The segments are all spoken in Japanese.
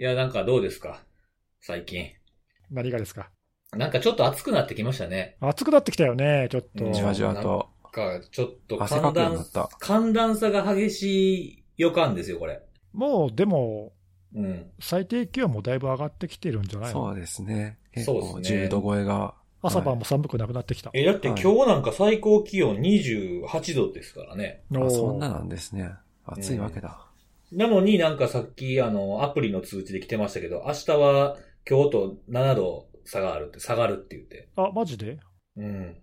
いや、なんかどうですか？最近。何がですか？なんかちょっと暑くなってきましたね。暑くなってきたよね、ちょっと。うんじわじわと。なんか、ちょっと寒暖くようになっ、た。寒暖差が激しい予感ですよ、これ。もう、でも、うん。最低気温もだいぶ上がってきてるんじゃないの？そうですね。結そう構ですね10度超えが。朝晩も寒くなくなってきた。え、だって今日なんか最高気温28度ですからね。おーあ、そんななんですね。暑いわけだ。なのになんかさっき、あの、アプリの通知で来てましたけど、明日は今日と7度差があるって、下がるって言って。あ、マジで？うん。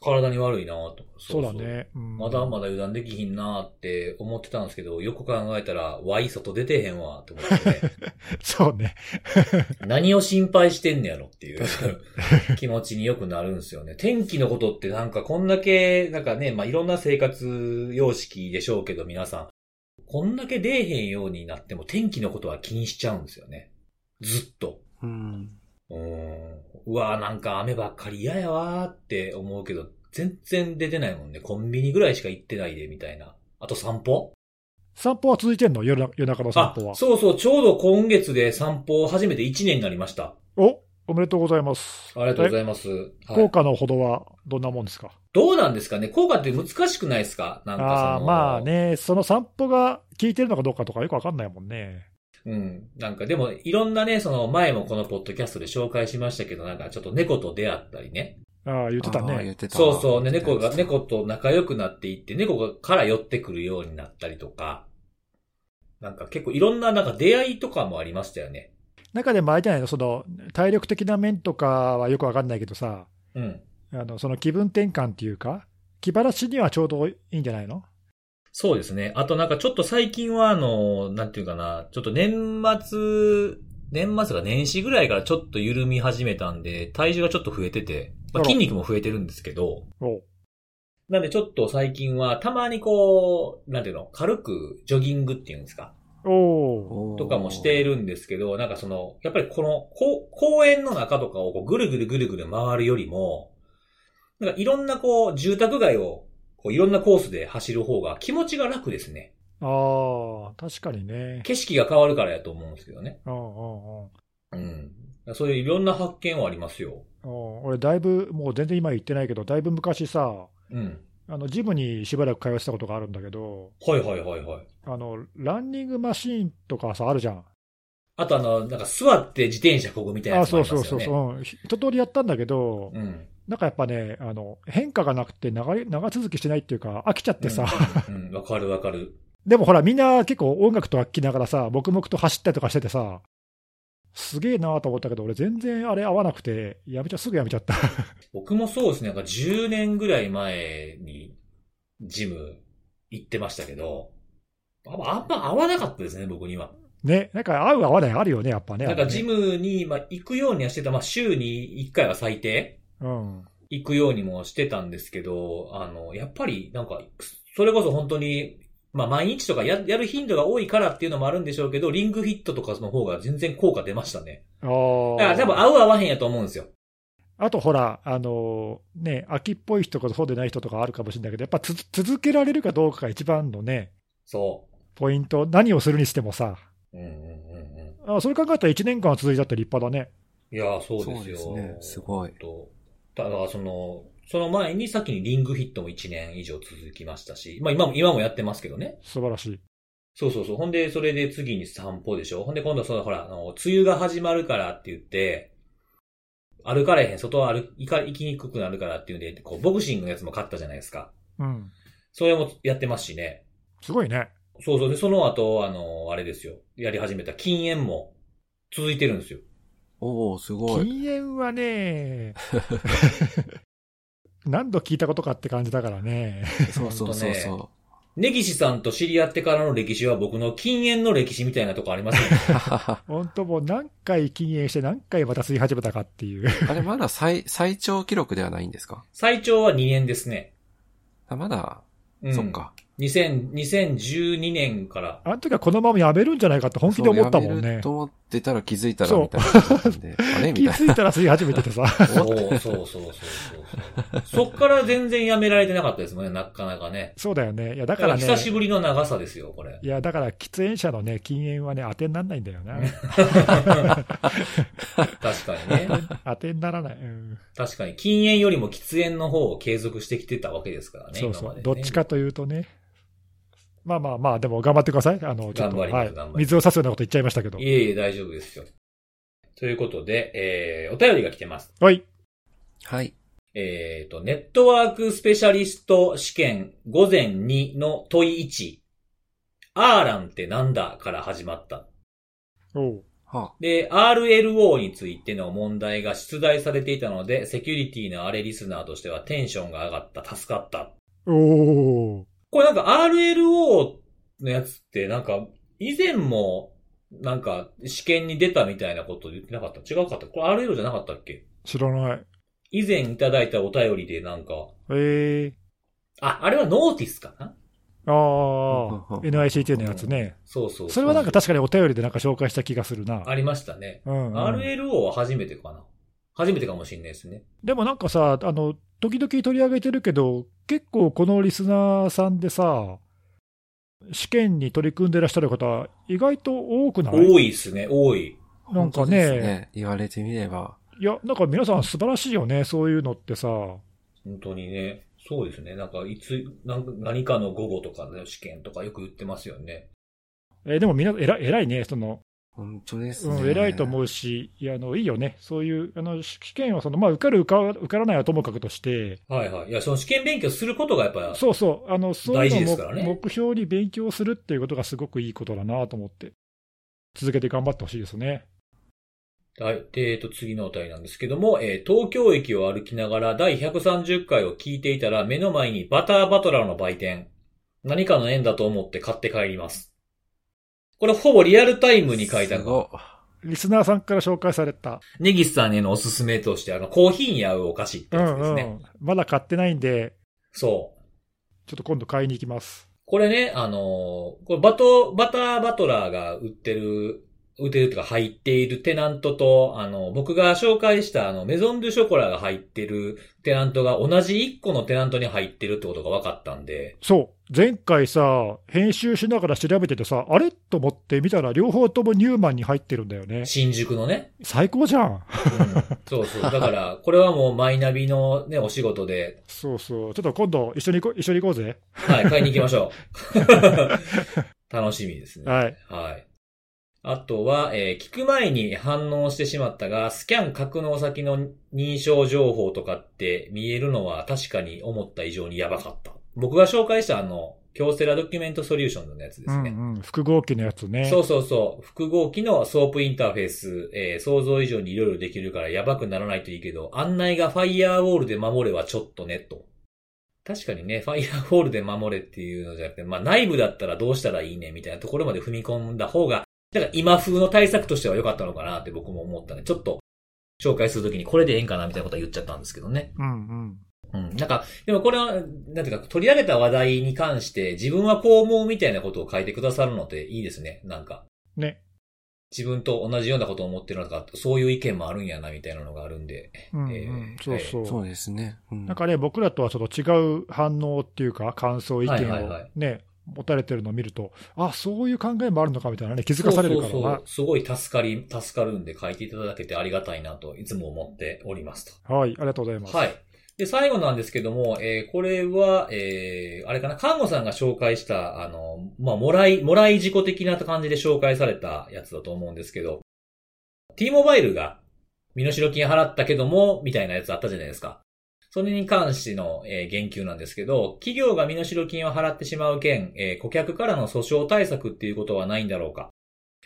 体に悪いなと。そうだ。ね。うんまだまだ油断できひんなって思ってたんですけど、よく考えたら、ワイ外出てへんわって思ってね。そうね。何を心配してんねやろっていう 気持ちによくなるんですよね。天気のことってなんかこんだけ、なんかね、まあ、いろんな生活様式でしょうけど皆さん、こんだけ出えへんようになっても天気のことは気にしちゃうんですよね。ずっと。うん。うーん。うわーなんか雨ばっかり嫌やわーって思うけど、全然出てないもんね。コンビニぐらいしか行ってないで、みたいな。あと散歩？散歩は続いてんの？夜な夜中の散あ歩は。、そうそう、ちょうど今月で散歩を始めて1年になりました。おおめでとうございます。ありがとうございいます。はい効果のほどはどんなもんですか？どうなんですかね？効果って難しくないですか？なんかそのあまあ。ね、その散歩が効いてるのかどうかとかよくわかんないもんね。うん。なんかでも、いろんなね、その前もこのポッドキャストで紹介しましたけど、なんかちょっと猫と出会ったりね。ああ、言ってたあー言ね。ってた。そうそうね、猫が、猫と仲良くなっていって、猫がから寄ってくるようになったりとか。なんか結構いろんななんか出会いとかもありましたよね。中でもあれじゃないの、その体力的な面とかはよくわかんないけどさ、うん。あのその気分転換っていうか、気晴らしにはちょうどいいんじゃないの？そうですね。あとなんかちょっと最近はあの、なんていうかな、ちょっと年末、年末が年始ぐらいからちょっと緩み始めたんで、体重がちょっと増えてて、まあ、筋肉も増えてるんですけど、おなんでちょっと最近はたまにこう、なんていうの、軽くジョギングっていうんですか？とかもしているんですけど、なんかその、やっぱりこの、こう公園の中とかをこうぐるぐるぐるぐる回るよりも、なんかいろんなこう、住宅街を、こういろんなコースで走る方が気持ちが楽ですね。ああ、確かにね。景色が変わるからやと思うんですけどね。うんうんうんうん。そういういろんな発見はありますよ。うん俺、だいぶ、もう全然今言ってないけど、だいぶ昔さ、うん。あのジムにしばらく通ってたことがあるんだけど、はいはいはいはい。あのランニングマシーンとかさ、あるじゃん。あとあの、なんか座って自転車こぐみたいなやあつもそうそうそうありますよね。そう、うん一通りやったんだけど、うん。なんかやっぱね、あの変化がなくて長い長続きしてないっていうか、飽きちゃってさ、うん。うんわかるわかる。でもほら、みんな結構音楽と楽器ながらさ、黙々と走ったりとかしててさ、すげえなと思ったけど、俺、全然あれ合わなくて、やめちゃすぐやめちゃった。僕もそうですね。なんか10年ぐらい前にジム行ってましたけど、あんま合わなかったですね、僕には。ね、なんか合う合わないあるよね、やっぱね。なんかジム、ムに、まあ、行くようにはしてた、まあ、週に1回は最低うん、行くようにもしてたんですけど、あの、やっぱりなんか、それこそ本当に、まあ毎日とかややる頻度が多いからっていうのもあるんでしょうけど、リングフィットとかの方が全然効果出ましたね。あだから多分あ合う合わへんやと思うんですよ。あとほら、あのね、秋っぽい人とそうでない人とかあるかもしれないけど、やっぱつ続けられるかどうかが一番のね、そポイント、何をするにしてもさ、う。うんうんうんうん。あそれ考えたら1年間は続いたって立派だね。いやー、そうですよ。そうですねすごいと。ただ、その、その前に先にリングフィットも1年以上続きましたし、まあ今も、今もやってますけどね。素晴らしい。そうそうそう。ほんで、それで次に散歩でしょ。ほんで、今度その、ほら、あの、梅雨が始まるからって言って、歩かれへん、外は歩、行か、行きにくくなるからっていうんで、こう、ボクシングのやつも買ったじゃないですか。うん。それもやってますしね。すごいね。そうそう。で、その後、あの、あれですよ。やり始めた禁煙も続いてるんですよ。おー、すごい。禁煙はね、何度聞いたことかって感じだからね。そうそうそうそ根岸さんと知り合ってからの歴史は僕の禁煙の歴史みたいなとこありますよね。う。本当もう何回禁煙して何回また吸い始めたかっていう。あれ、まだ最、最長記録ではないんですか？最長は2年ですね。あまだ、うん、そっ。か。2000 2012年から。あの時はこのままやめるんじゃないかって本気で思ったもんね。と思ってたら気づいたらそうみたいな気たいな。づいたら吸い始めててさ。そうそうそうそうそう。そっから全然やめられてなかったですもんね、なかなかね。そうだよね。いや、だだからね。久しぶりの長さですよ、これ。いや、だから喫煙者のね、禁煙はね、当てにならないんだよな。確かにね。当てにならない。うん、確かに、禁煙よりも喫煙の方を継続してきてたわけですからね、そうそう、今までねどっちかというとね。まあまあまあ、でも頑張ってください。あの、ちょっと、頑張りますはい水を差すようなこと言っちゃいましたけどい。えいえ、大丈夫ですよ。ということで、えー、お便りが来てます。はい。はい。えーと、ネットワークスペシャリスト試験午前2の問い1。アーランってなんだから始まった。おうはで、RLO についての問題が出題されていたので、セキュリティのあれリスナーとしてはテンションが上がった、助かった。おーこれなんか RLO のやつってなんか、以前も、なんか試験に出たみたいなこと言ってなかった？違うかった？これ RLO じゃなかったっけ？知らない。以前いただいたお便りでなんか、ええあ、あれはノーティスかな？ああ、NICT のやつね。そうそううそれはなんか確かにお便りでなんか紹介した気がするな。ありましたね。うん、うん。RLO は初めてかな。初めてかもしれないですね。でもなんかさ、あの、時々取り上げてるけど、結構このリスナーさんでさ、試験に取り組んでらっしゃる方、意外と多くない？多いっすね、多い。なんかねね。言われてみれば。いや、なんか皆さん素晴らしいよね、そういうのってさ。本当にね。そうですね。なんか、いつ、なんか何かの午後とかの試験とかよく言ってますよね。えーでもみんな偉いね、その、本当ですね。うん、偉いと思うし、いや、あの、いいよね。そういう、あの、試験はその、まあ、受かる受か、受からないはともかくとして、はいはい。いや、その試験勉強することがやっぱ、そうそう、あの、そう大事いうのもですからね目標に勉強するっていうことがすごくいいことだなと思って、続けて頑張ってほしいですね。はい。で、えっと、次のお便りなんですけども、えー東京駅を歩きながら第130回を聞いていたら、目の前にバターバトラーの売店。何かの縁だと思って買って帰ります。これほぼリアルタイムに書いたすごリスナーさんから紹介された。ネギスさんへのおすすめとして、あの、コーヒーに合うお菓子ってうやつですね。んうん。まだ買ってないんで、そう。ちょっと今度買いに行きます。これね、あのーこれバト、バターバトラーが売ってる、売ってるっていうか入っているテナントと、あの、僕が紹介したあの、メゾンドゥショコラが入ってるテナントが同じ1個のテナントに入ってるってことが分かったんで、そう。前回さ、編集しながら調べててさ、あれ？と思って見たら両方ともニューマンに入ってるんだよね。新宿のね。最高じゃん。うん、そうそう。だから、これはもうマイナビのね、お仕事で、そうそう。ちょっと今度一緒に行こう、一緒に行こうぜ。はい、買いに行きましょう。楽しみですね。はい。はい。あとは、えー聞く前に反応してしまったが、スキャン格納先の認証情報とかって見えるのは確かに思った以上にやばかった。僕が紹介したあの、京セラドキュメントソリューションのやつでうんすね。うん。複合機のやつね。そうそうそう。複合機のソープインターフェース、えー想像以上にいろいろできるからやばくならないといいけど、案内がファイヤーウォールで守れはちょっとね、と。確かにね、ファイヤーウォールで守れっていうのじゃなくて、まあ内部だったらどうしたらいいね、みたいなところまで踏み込んだ方が、だから今風の対策としては良かったのかなって僕も思ったね。ちょっと紹介するときにこれでええんかなみたいなことは言っちゃったんですけどね。うんうん。うん。なんか、でもこれは、なんていうか、取り上げた話題に関して自分はこう思うみたいなことを書いてくださるのっていいですね。なんか。ね。自分と同じようなことを思ってるのとか、そういう意見もあるんやな、みたいなのがあるんで。うんうんえーそうそう。そうですね。うんなんかね、僕らとはちょっと違う反応っていうか、感想、意見をはいはいはいね、持たれてるのを見ると、あ、そういう考えもあるのかみたいなね、気づかされるからなそうそうそう。すごい助かり、助かるんで書いていただけてありがたいなと、いつも思っておりますと。はい、ありがとうございます。はい。で、最後なんですけども、えーこれは、えーあれかな、看護さんが紹介した、あの、まあ、もらい、もらい事故的な感じで紹介されたやつだと思うんですけど、T モバイルが、身代金払ったけども、みたいなやつあったじゃないですか。それに関しての、えー言及なんですけど、企業が身代金を払ってしまう件、えー顧客からの訴訟対策っていうことはないんだろうか。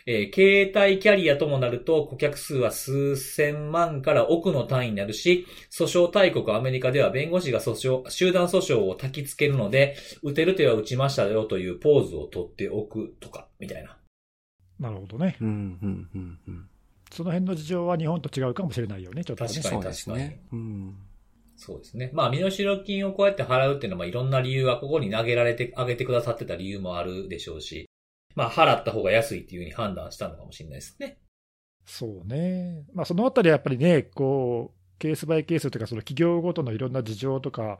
えー携帯キャリアともなると顧客数は数千万から億の単位になるし、訴訟大国アメリカでは弁護士が訴訟、集団訴訟を焚きつけるので、打てる手は打ちましたよというポーズを取っておくとか、みたいな。なるほどね。うん、うん、うん、うん。その辺の事情は日本と違うかもしれないよね、ちょっとね。確かにそうですね。うん。そうですね。まあ、身代金をこうやって払うっていうのは、まあ、いろんな理由はここに投げられて、あげてくださってた理由もあるでしょうし、まあ、払った方が安いっていうふうに判断したのかもしれないですね。そうね。まあ、そのあたりはやっぱりね、こう、ケースバイケースというか、その企業ごとのいろんな事情とか、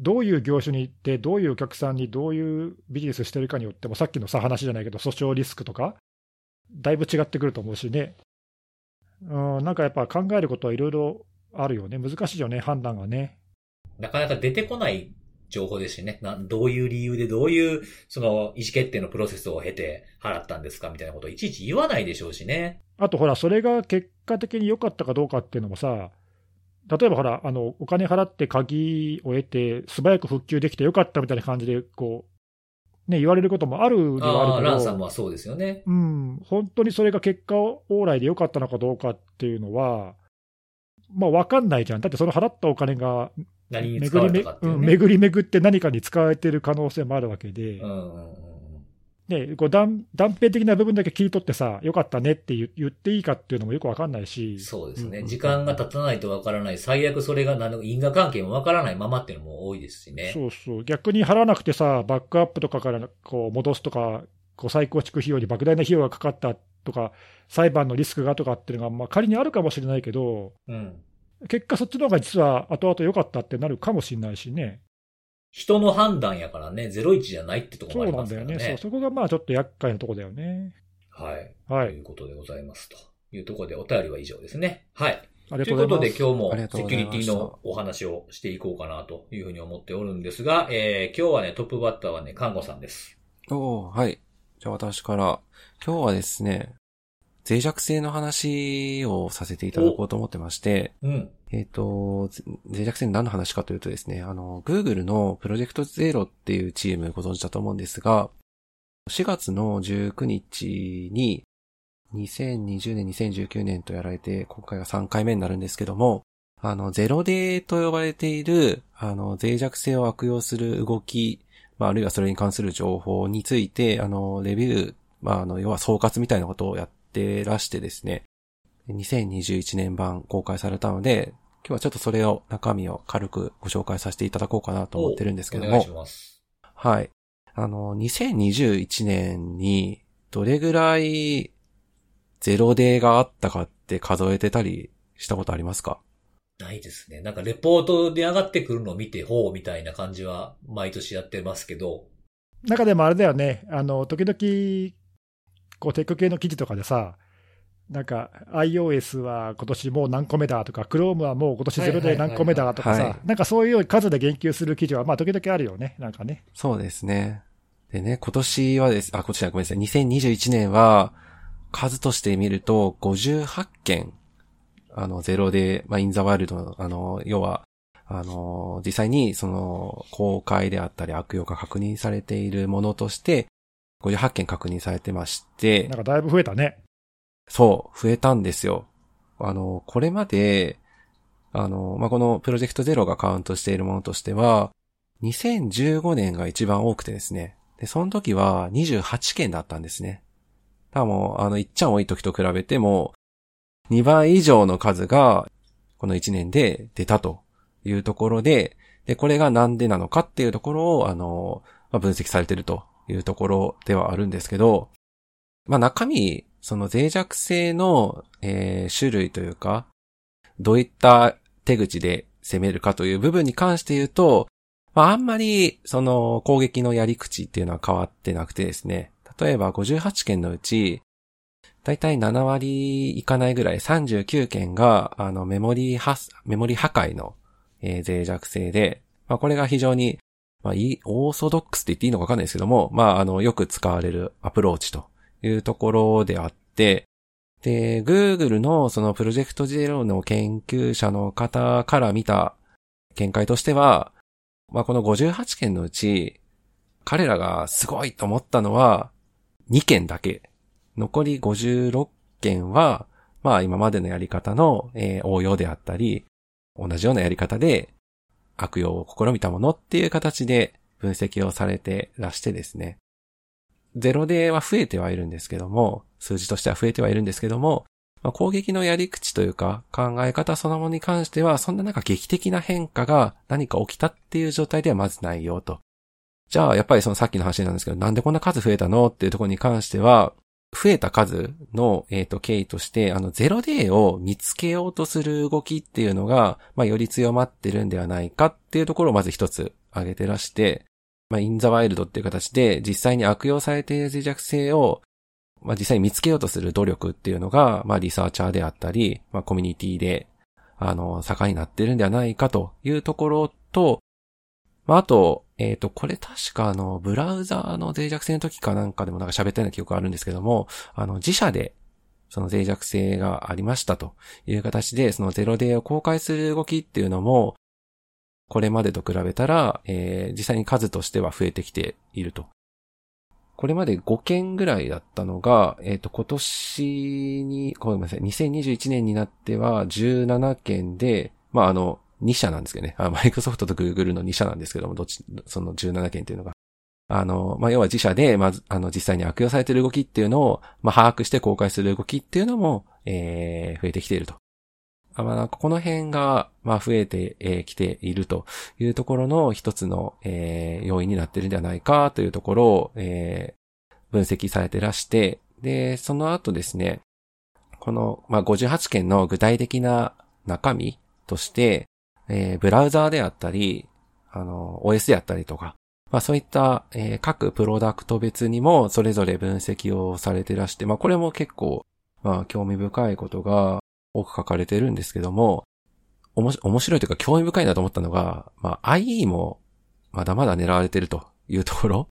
どういう業種に行って、どういうお客さんにどういうビジネスしてるかによっても、さっきのさ、話じゃないけど、訴訟リスクとか、だいぶ違ってくると思うしね。うん、なんかやっぱ考えることはいろいろあるよね。難しいよね、判断がね。なかなか出てこない情報ですしね。な、どういう理由でどういう、その、意思決定のプロセスを経て払ったんですか？みたいなことをいちいち言わないでしょうしね。あとほら、それが結果的に良かったかどうかっていうのもさ、例えばほら、あの、お金払って鍵を得て、素早く復旧できてよかったみたいな感じで、こう、ね、言われることもあるにはあるけど。ランさんはそうですよね。うん。本当にそれが結果往来で良かったのかどうかっていうのは、まあ分かんないじゃん。だってその払ったお金が、何に使われたかっていう、ね、巡り巡って何かに使われてる可能性もあるわけで。ね、こう断断片的な部分だけ切り取ってさ、よかったねって言っていいかっていうのもよくわかんないし。そうですね。時間が経たないとわからない。最悪それが何の因果関係もわからないままっていうのも多いですしね。そうそう。逆に払わなくてさ、バックアップとかからこう戻すとか、こう再構築費用に莫大な費用がかかったとか、裁判のリスクがとかっていうのが、まあ、仮にあるかもしれないけど、うん、結果そっちの方が実は後々良かったってなるかもしれないしね。人の判断やからね、01じゃないってところもありますからね。そうなんだよね。そう、そこがまあちょっと厄介なとこだよね。はい。はい。ということでございます。というところでお便りは以上ですね。はい。ありがとうございます。ということで今日もセキュリティのお話をしていこうかなというふうに思っておるんですが、えー、今日はね、トップバッターはね、看護さんです。おはい。じゃあ私から、今日はですね、脆弱性の話をさせていただこうと思ってまして、うん、えっ、ー、と、脆弱性の何の話かというとですね、あの、Google のプロジェクトゼロっていうチームご存知だと思うんですが、4月の19日に、2020年、2019年とやられて、今回が3回目になるんですけども、あの、ゼロデーと呼ばれている、あの、脆弱性を悪用する動き、まあ、あるいはそれに関する情報について、あの、レビュー、まあ、あの、要は総括みたいなことをやってらしてですね、2021年版公開されたので、今日はちょっとそれを、中身を軽くご紹介させていただこうかなと思ってるんですけども。お願いします。はい。あの、2021年にどれぐらいゼロデーがあったかって数えてたりしたことありますか？ないですね。なんかレポートで上がってくるのを見て、ほうみたいな感じは毎年やってますけど。中でもあれだよね。あの、時々、こうテック系の記事とかでさ、なんか iOS は今年もう何個目だとか、Chrome はもう今年ゼロで何個目だとかさ、なんかそういう数で言及する記事は、まあ時々あるよね、なんかね。そうですね。でね、今年はです、あ、今年はごめんなさい、2021年は、数として見ると58件、あの、ゼロで、まあ、インザワールドの、あの、要は、あの、実際にその、公開であったり悪用が確認されているものとして、58件確認されてまして。なんかだいぶ増えたね。そう、増えたんですよ。あの、これまで、あの、まあ、このプロジェクトゼロがカウントしているものとしては、2015年が一番多くてですね。で、その時は28件だったんですね。多分、あの、いっちゃん多い時と比べても、2倍以上の数が、この1年で出たというところで、で、これがなんでなのかっていうところを、あの、まあ、分析されてるというところではあるんですけど、まあ、中身その脆弱性の、えー、種類というか、どういった手口で攻めるかという部分に関して言うと、まあ、あんまり、その攻撃のやり口っていうのは変わってなくてですね。例えば58件のうち、だいたい7割いかないぐらい39件が、あの、メモリーメモリ破壊の、えー、脆弱性で、まあ、これが非常に、まあ、いい、オーソドックスって言っていいのかわかんないですけども、まあ、あの、よく使われるアプローチというところであって、で、Google のそのプロジェクトゼロの研究者の方から見た見解としては、まあ、この58件のうち、彼らがすごいと思ったのは2件だけ。残り56件は、まあ今までのやり方の、えー、応用であったり、同じようなやり方で悪用を試みたものっていう形で分析をされてらしてですね。ゼロデーは増えてはいるんですけども、数字としては増えてはいるんですけども、まあ、攻撃のやり口というか考え方そのものに関しては、そんななんか劇的な変化が何か起きたっていう状態ではまずないよと。じゃあ、やっぱりそのさっきの話なんですけど、なんでこんな数増えたのっていうところに関しては、増えた数の、えっ、ー、と、経緯として、あの、0D を見つけようとする動きっていうのが、まあ、より強まってるんではないかっていうところをまず一つ挙げてらして、まあ、インザワイルドっていう形で実際に悪用されている脆弱性を、まあ、実際に見つけようとする努力っていうのが、まあ、リサーチャーであったり、まあ、コミュニティで、あの、盛んになってるんではないかというところと、まあ、あと、えっ、ー、と、これ確かあの、ブラウザーの脆弱性の時かなんかでもなんか喋ったような記憶があるんですけども、あの、自社で、その脆弱性がありましたという形で、そのゼロデーを公開する動きっていうのも、これまでと比べたら、えー、実際に数としては増えてきていると。これまで5件ぐらいだったのが、えっ、ー、と、今年に、ごめんなさい、2021年になっては17件で、まあ、あの、2社なんですけどね。マイクロソフトとグーグルの2社なんですけども、どっち、その17件っていうのが。あの、まあ、要は自社で、まず、あの、実際に悪用されている動きっていうのを、まあ、把握して公開する動きっていうのも、えー、増えてきていると。あまあ、この辺が、まあ、増えてき、ているというところの一つの、えー、要因になっているんではないかというところを、えー、分析されてらして、で、その後ですね、この、まあ、58件の具体的な中身として、えー、ブラウザーであったり、あの、OS であったりとか、まあそういった、えー、各プロダクト別にもそれぞれ分析をされてらして、まあこれも結構、まあ興味深いことが多く書かれてるんですけども、おもし、面白いというか興味深いなと思ったのが、まあ IE もまだまだ狙われてるという ところ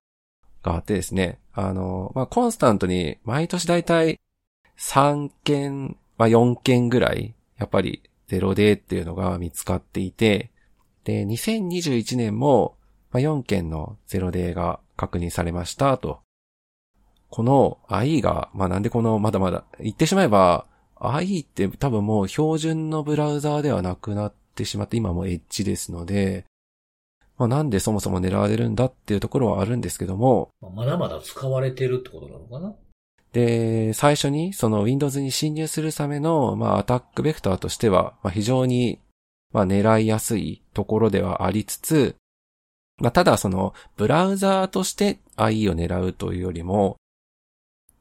があってですね、あの、まあコンスタントに毎年だいたい3件、まあ4件ぐらい、やっぱりゼロデーっていうのが見つかっていて、で、2021年も4件のゼロデーが確認されましたと。この IE が、まあ、なんでこのまだまだ、言ってしまえば IE って多分もう標準のブラウザーではなくなってしまって今もエッジですので、まあ、なんでそもそも狙われるんだっていうところはあるんですけども。まだまだ使われてるってことなのかな？で、最初にその Windows に侵入するための、まあ、アタックベクターとしては、まあ、非常に、まあ、狙いやすいところではありつつ、まあ、ただその、ブラウザーとして IE を狙うというよりも、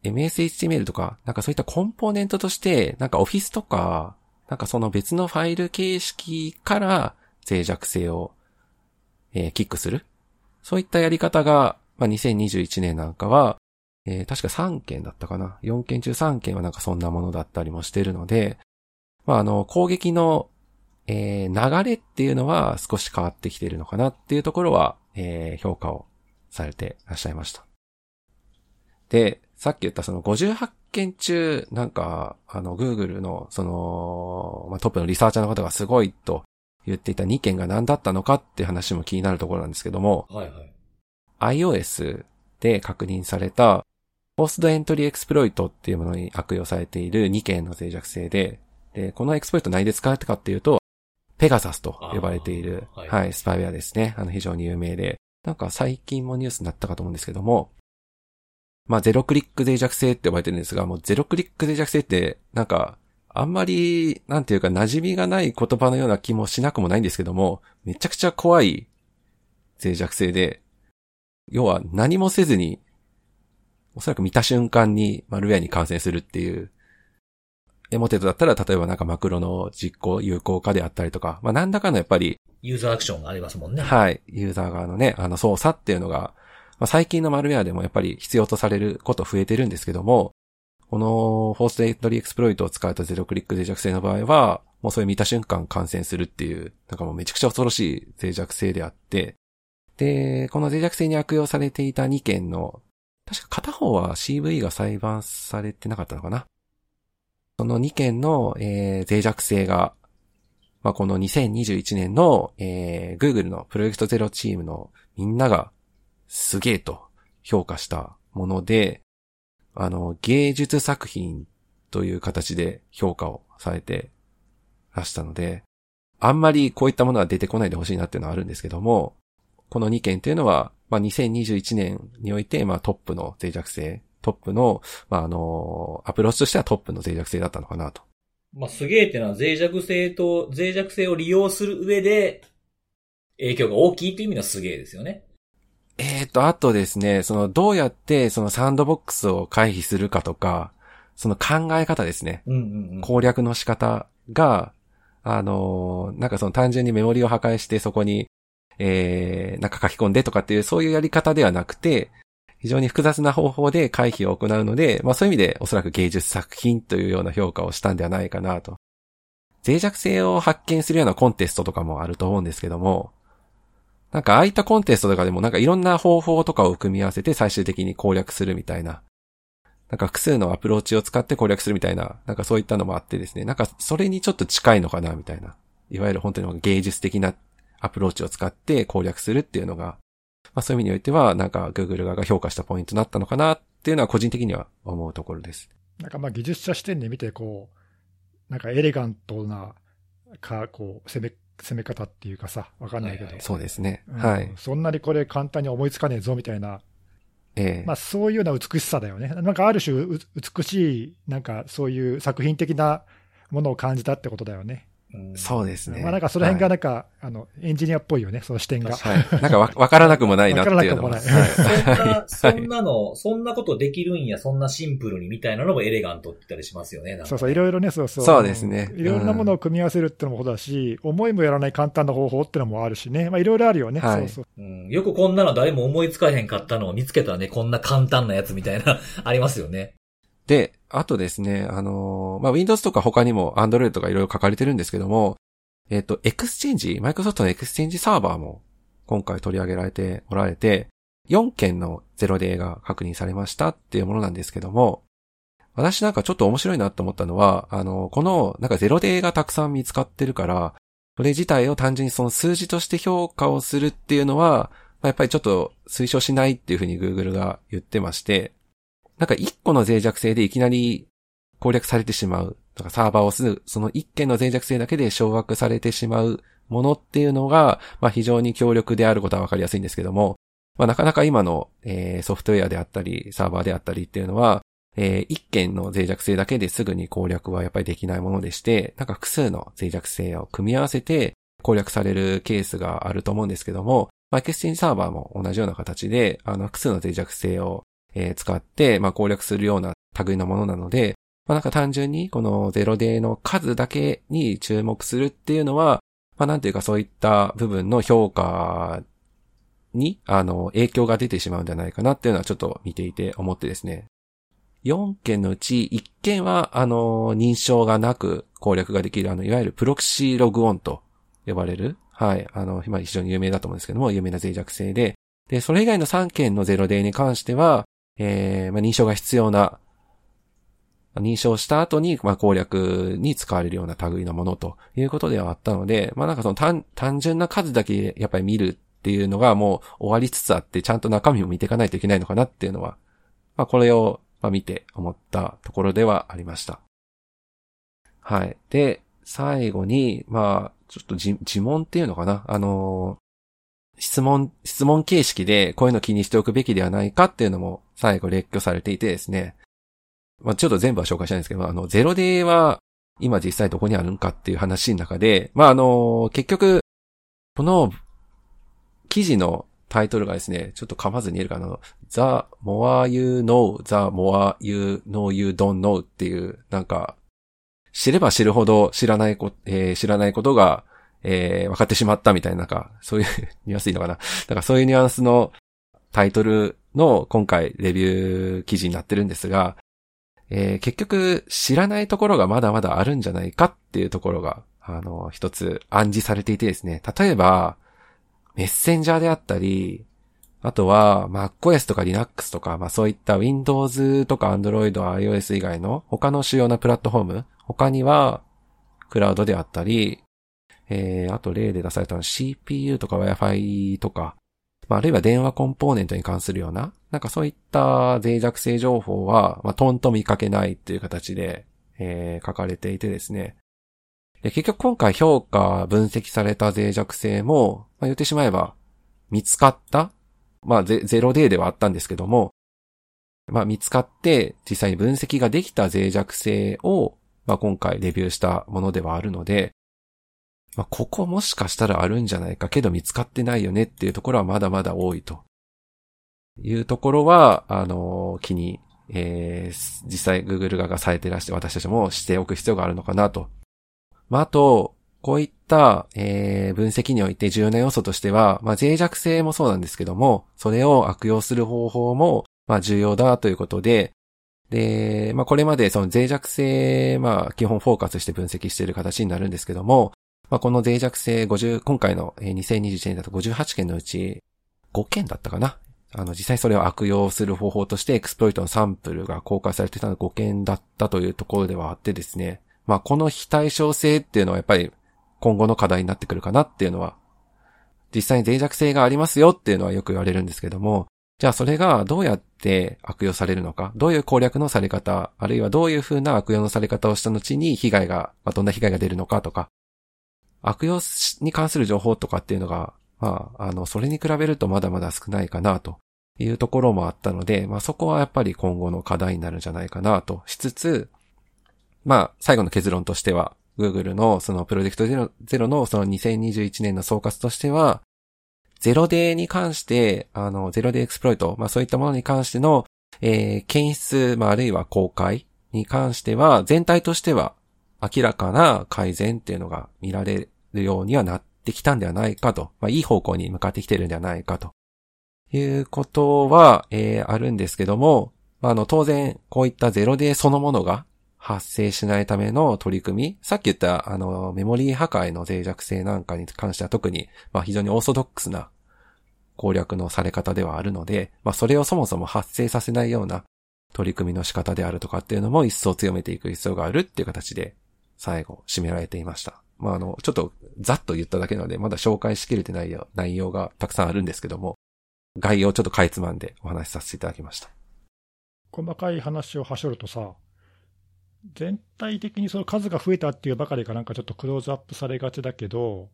MSHTML とか、なんかそういったコンポーネントとして、なんか Office とか、なんかその別のファイル形式から脆弱性を、えー、キックする。そういったやり方が、まあ、2021年なんかは、えー、確か3件だったかな。4件中3件はなんかそんなものだったりもしてるので、まあ、あの、攻撃の、えー、流れっていうのは少し変わってきているのかなっていうところは、えー、評価をされていらっしゃいました。で、さっき言ったその58件中、なんか、あの、Google の、その、まあ、トップのリサーチャーの方がすごいと言っていた2件が何だったのかっていう話も気になるところなんですけども、はいはい、iOS で確認されたポストエントリーエクスプロイトっていうものに悪用されている2件の脆弱性で、で、このエクスプロイト何で使われたかっていうと、ペガサスと呼ばれている、はい、はい、スパイウェアですね。あの、非常に有名で。なんか最近もニュースになったかと思うんですけども、まあ、ゼロクリック脆弱性って呼ばれてるんですが、もうゼロクリック脆弱性って、なんか、あんまり、なんていうか馴染みがない言葉のような気もしなくもないんですけども、めちゃくちゃ怖い脆弱性で、要は何もせずにおそらく見た瞬間にマルウェアに感染するっていう。エモテットだったら、例えばなんかマクロの実行、有効化であったりとか、まあ何らかのやっぱり、ユーザーアクションがありますもんね。はい。ユーザー側のね、あの操作っていうのが、まあ、最近のマルウェアでもやっぱり必要とされること増えてるんですけども、この FORCEDENTRY エクスプロイトを使うとゼロクリック脆弱性の場合は、もうそれ見た瞬間感染するっていう、なんかもうめちゃくちゃ恐ろしい脆弱性であって、で、この脆弱性に悪用されていた2件の確か片方は CV が裁判されてなかったのかな。その2件の、えー、脆弱性が、まあ、この2021年の、えー、Google の Project Zero チームのみんながすげえと評価したもので、あの、芸術作品という形で評価をされてらしたので、あんまりこういったものは出てこないでほしいなっていうのはあるんですけども、この2件っていうのは、まあ、2021年において、まあ、トップの脆弱性トップの、まあ、あの、アプローチとしてはトップの脆弱性だったのかなと。まあ、すげえっていうのは脆弱性と、脆弱性を利用する上で、影響が大きいという意味のすげえですよね。えーと、あとですね、その、どうやってそのサンドボックスを回避するかとか、その考え方ですね。うんうんうん。攻略の仕方が、あのーなんかその単純にメモリを破壊してそこに、えー、なんか書き込んでとかっていうそういうやり方ではなくて、非常に複雑な方法で回避を行うので、まあそういう意味でおそらく芸術作品というような評価をしたんではないかなと。脆弱性を発見するようなコンテストとかもあると思うんですけども、なんかああいったコンテストとかでもなんかいろんな方法とかを組み合わせて最終的に攻略するみたいな。なんか複数のアプローチを使って攻略するみたいな、なんかそういったのもあってですね、なんかそれにちょっと近いのかなみたいな。いわゆる本当に芸術的なアプローチを使って攻略するっていうのが、まあそういう意味においては、なんか Google 側が評価したポイントになったのかなっていうのは個人的には思うところです。なんかまあ技術者視点で見て、こう、なんかエレガントな、か、こう、攻め、攻め方っていうかさ、わかんないけど。そうですね。うんはい。そんなにこれ簡単に思いつかねえぞみたいな、ええまあそういうような美しさだよね。なんかある種う美しい、なんかそういう作品的なものを感じたってことだよね。うんそうですね。まあなんかその辺がはなんか、あの、エンジニアっぽいよね、その視点が。い、はい。なんかわ わからなくもないなっていうのは。わからなくもないはいそんな、そんなの、そんなことできるんや、そんなシンプルにみたいなのもエレガントって言ったりしますよね。そうそう、いろいろね、そうそう。そうですねいろいろなものを組み合わせるってのもそうだし、思いもやらない簡単な方法ってのもあるしね。まあいろいろあるよね。はいそうそう。うん、よくこんなの誰も思いつかへんかったのを見つけたね、こんな簡単なやつみたいな、ありますよね。で、あとですね、あのーまあ、Windows とか他にも Android とかいろいろ書かれてるんですけども、えっ、と、Exchange、Microsoft の Exchange サーバーも今回取り上げられておられて、4件のゼロデーが確認されましたっていうものなんですけども、私なんかちょっと面白いなと思ったのは、あの、このなんかゼロデーがたくさん見つかってるから、それ自体を単純にその数字として評価をするっていうのは、まあやっぱりちょっと推奨しないっていうふうに Google が言ってまして、なんか一個の脆弱性でいきなり攻略されてしまう。なんかサーバーをすぐ、その一件の脆弱性だけで掌握されてしまうものっていうのが、まあ非常に強力であることはわかりやすいんですけども、まあなかなか今の、えーソフトウェアであったり、サーバーであったりっていうのは、えー一件の脆弱性だけですぐに攻略はやっぱりできないものでして、なんか複数の脆弱性を組み合わせて攻略されるケースがあると思うんですけども、まあ、エクスチェンジサーバーも同じような形で、あの、複数の脆弱性を、えー使って、まあ、攻略するような類のものなので、まあ、なんか単純にこのゼロデーの数だけに注目するっていうのは、まあ、なんていうかそういった部分の評価に、あの、影響が出てしまうんじゃないかなっていうのはちょっと見ていて思ってですね。4件のうち1件は、あの、認証がなく攻略ができる、あの、いわゆるプロクシーログオンと呼ばれる、はい、あの、今非常に有名だと思うんですけども、有名な脆弱性で、で、それ以外の3件のゼロデーに関しては、えー、まあ、認証が必要な、認証した後に、まあ、攻略に使われるような類のものということではあったので、まあ、なんかその単、単純な数だけやっぱり見るっていうのがもう終わりつつあって、ちゃんと中身を見ていかないといけないのかなっていうのは、まあ、これを、まあ、見て思ったところではありました。はい。で、最後に、まあ、ちょっと自自問っていうのかなあの質問、質問形式でこういうの気にしておくべきではないかっていうのも最後列挙されていてですね。まあちょっと全部は紹介したいんですけど、あの、ゼロデーは今実際どこにあるんかっていう話の中で、まああの、結局、この記事のタイトルがですね、ちょっと噛まずに言えるかな。The more you know, the more you know you don't know っていう、なんか、知れば知るほど知らないこ、えー知らないことが、えー分かってしまったみたいな、なんか、そういう ニュアンスいいのかな。だからそういうニュアンスのタイトルの今回レビュー記事になってるんですが、えー結局知らないところがまだまだあるんじゃないかっていうところが、あの、一つ暗示されていてですね。例えば、メッセンジャーであったり、あとは MacOS とか Linux とか、まあそういった Windows とか Android、iOS 以外の他の主要なプラットフォーム、他にはクラウドであったり、えー、あと例で出されたの CPU とか Wi-Fi とか、まあ、あるいは電話コンポーネントに関するような、なんかそういった脆弱性情報は、まあ、トンと見かけないっていう形で、えー書かれていてですね。で結局今回評価、分析された脆弱性も、まあ、言ってしまえば、見つかったまあ、ゼゼロデーではあったんですけども、まあ見つかって実際に分析ができた脆弱性を、まあ今回レビューしたものではあるので、まあここもしかしたらあるんじゃないかけど見つかってないよねっていうところはまだまだ多いと。いうところは、あの、気に、えー、実際 Google 側がされてらして私たちもしておく必要があるのかなと。まああと、こういった、えー、分析において重要な要素としては、まあ、脆弱性もそうなんですけども、それを悪用する方法も、まあ、重要だということで、で、まあ、これまでその脆弱性、まあ、基本フォーカスして分析している形になるんですけども、まあ、この脆弱性50、今回の2021年だと58件のうち5件だったかな？あの、実際それを悪用する方法としてエクスプロイトのサンプルが公開されてたのが5件だったというところではあってですね。まあ、この非対称性っていうのはやっぱり今後の課題になってくるかなっていうのは、実際に脆弱性がありますよっていうのはよく言われるんですけども、じゃあそれがどうやって悪用されるのか、どういう攻略のされ方、あるいはどういう風な悪用のされ方をした後に被害が、まあ、どんな被害が出るのかとか、悪用に関する情報とかっていうのが、まあ、あの、それに比べるとまだまだ少ないかなというところもあったので、まあそこはやっぱり今後の課題になるんじゃないかなとしつつ、まあ最後の結論としては、Google のそのプロジェクトゼロのその2021年の総括としては、ゼロデーに関して、あの、ゼロデーエクスプロイト、まあそういったものに関しての、えー、検出、まああるいは公開に関しては、全体としては明らかな改善っていうのが見られるようにはなってきたんではないかと、まあいい方向に向かってきてるんではないかということは、えー、あるんですけども、まあ、あの、当然、こういったゼロデーそのものが発生しないための取り組み、さっき言った、あの、メモリー破壊の脆弱性なんかに関しては特に、まあ非常にオーソドックスな攻略のされ方ではあるので、まあそれをそもそも発生させないような取り組みの仕方であるとかっていうのも一層強めていく必要があるっていう形で最後締められていました。まああの、ちょっとざっと言っただけなので、まだ紹介しきれてない内容がたくさんあるんですけども、概要をちょっとかいつまんでお話しさせていただきました。細かい話をはしょるとさ、全体的にその数が増えたっていうばかりがなんかちょっとクローズアップされがちだけど、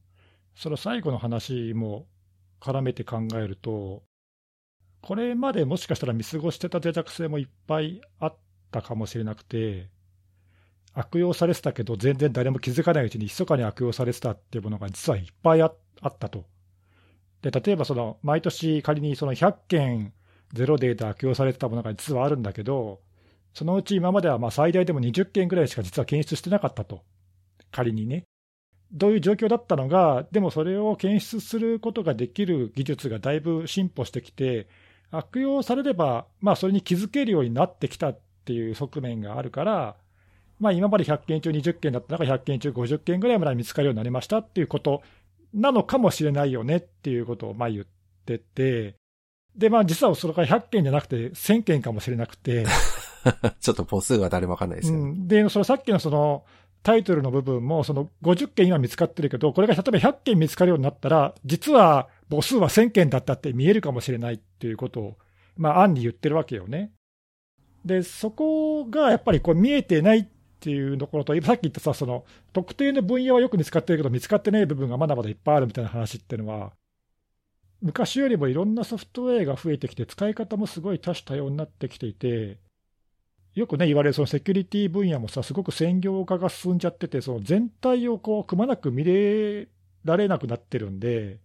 その最後の話も絡めて考えると、これまでもしかしたら見過ごしてた脆弱性もいっぱいあったかもしれなくて、悪用されてたけど、全然誰も気づかないうちに密かに悪用されてたっていうものが実はいっぱいあったと。で、例えばその毎年仮にその100件ゼロデータ悪用されてたものが実はあるんだけど、そのうち今まではまあ最大でも20件ぐらいしか実は検出してなかったと、仮にね。どういう状況だったのが、でもそれを検出することができる技術がだいぶ進歩してきて、悪用されれば、まあ、それに気づけるようになってきたっていう側面があるから、まあ、今まで100件中20件だったのが100件中50件ぐらいまで見つかるようになりましたっていうことなのかもしれないよねっていうことをまあ言ってて、で、まあ実はそれから100件じゃなくて1000件かもしれなくて、ちょっと母数は誰もわかんないですよ、ね、うん。で、そのさっきのそのタイトルの部分も、その50件今見つかってるけど、これが例えば100件見つかるようになったら、実は母数は1000件だったって見えるかもしれないっていうことを、まあ、案に言ってるわけよね。で、そこがやっぱりこう見えてないっていうところと、さっき言ったさ、その特定の分野はよく見つかってるけど、見つかってない部分がまだまだいっぱいあるみたいな話っていうのは、昔よりもいろんなソフトウェアが増えてきて、使い方もすごい多種多様になってきていて、よくね、言われるそのセキュリティ分野もさ、すごく専業化が進んじゃってて、その全体をこう、くまなく見れられなくなってるんで、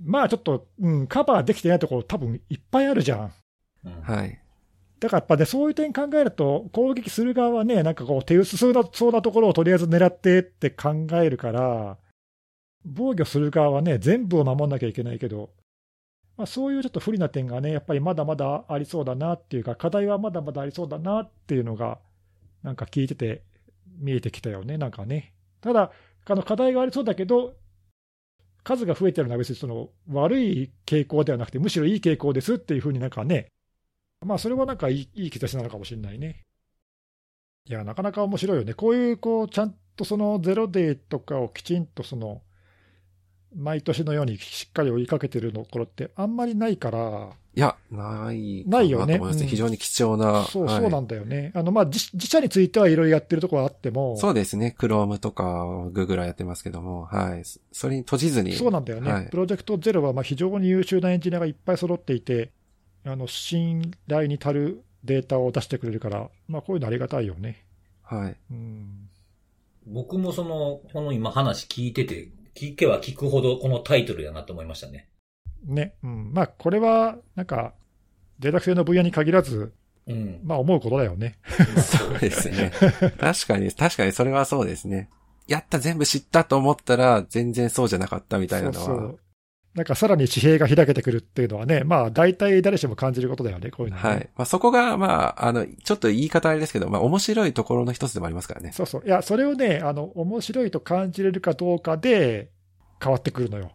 まあちょっと、うん、カバーできてないところ多分いっぱいあるじゃん。はい。だからやっぱね、そういう点考えると、攻撃する側はね、なんかこう、手薄そうなそうなところをとりあえず狙ってって考えるから、防御する側はね、全部を守んなきゃいけないけど、まあ、そういうちょっと不利な点がね、やっぱりまだまだありそうだなっていうか、課題はまだまだありそうだなっていうのが、なんか聞いてて見えてきたよね、なんかね。ただ、あの課題がありそうだけど、数が増えてるのは別にその悪い傾向ではなくて、むしろいい傾向ですっていうふうになんかね、まあそれはなんかいいいい兆しなのかもしれないね。いや、なかなか面白いよね。こういう、こう、ちゃんとそのゼロデーとかをきちんとその、毎年のようにしっかり追いかけてるところってあんまりないから。いや、ないないよね。非常に貴重な。そう、そうなんだよね。あの、まあ、自社についてはいろいろやってるところはあっても。そうですね。Chrome とか Google はやってますけども、はい。それに閉じずに。そうなんだよね。はい、プロジェクトゼロはまあ非常に優秀なエンジニアがいっぱい揃っていて、あの、信頼に足るデータを出してくれるから、まあこういうのありがたいよね。はい。うん。僕もその、この今話聞いてて、聞けば聞くほどこのタイトルやなと思いましたね。ね。うん。まあこれは、なんか、データ性の分野に限らず、うん。まあ思うことだよね。そうですね。確かに、確かにそれはそうですね。やった、全部知ったと思ったら、全然そうじゃなかったみたいなのは。そうそう。なんかさらに地平が開けてくるっていうのはね、まあ大体誰しも感じることだよね、こういうの、ね。はい。まあ、そこが、まあ、あの、ちょっと言い方あれですけど、まあ、面白いところの一つでもありますからね。そうそう。いや、それをね、あの、面白いと感じれるかどうかで変わってくるのよ。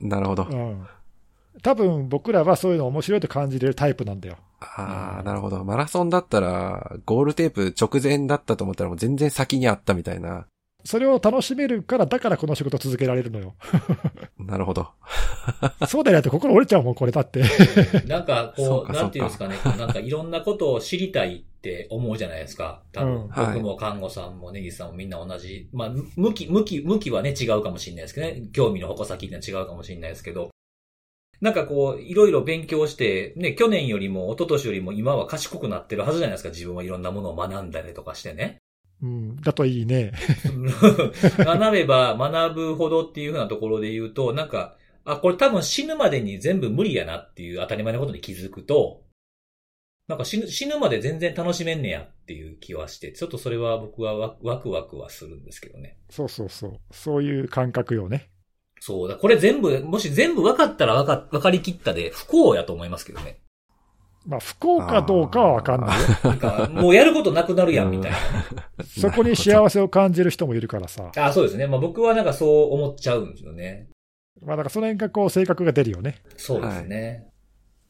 なるほど。うん。多分僕らはそういうの面白いと感じれるタイプなんだよ。ああ、なるほど。マラソンだったら、ゴールテープ直前だったと思ったらもう全然先にあったみたいな。それを楽しめるから、だからこの仕事続けられるのよ。なるほど。そうでないと心折れちゃうもん、これだって。なんか、こう、なんていうんですかね、なんかいろんなことを知りたいって思うじゃないですか。多分、うんはい僕も看護さんもネギさんもみんな同じ。まあ、向き、向き、向きはね、違うかもしれないですけどね。興味の矛先っていうのは違うかもしれないですけど。なんかこう、いろいろ勉強して、ね、去年よりも一昨年よりも今は賢くなってるはずじゃないですか。自分はいろんなものを学んだりとかしてね。うん。だといいね。学べば学ぶほどっていうふうなところで言うと、なんか、あ、これ多分死ぬまでに全部無理やなっていう当たり前のことに気づくと、なんか死ぬ、死ぬまで全然楽しめんねやっていう気はして、ちょっとそれは僕はワワクワクはするんですけどね。そうそうそう。そういう感覚よね。そうだ。これ全部、もし全部分かったら分か、分かりきったで不幸やと思いますけどね。まあ、不幸かどうかはわかんないよ。なんか、もうやることなくなるやんみたいな。そこに幸せを感じる人もいるからさ。あ、そうですね。まあ僕はなんかそう思っちゃうんですよね。まあ、だからその辺がこう性格が出るよね。そうですね。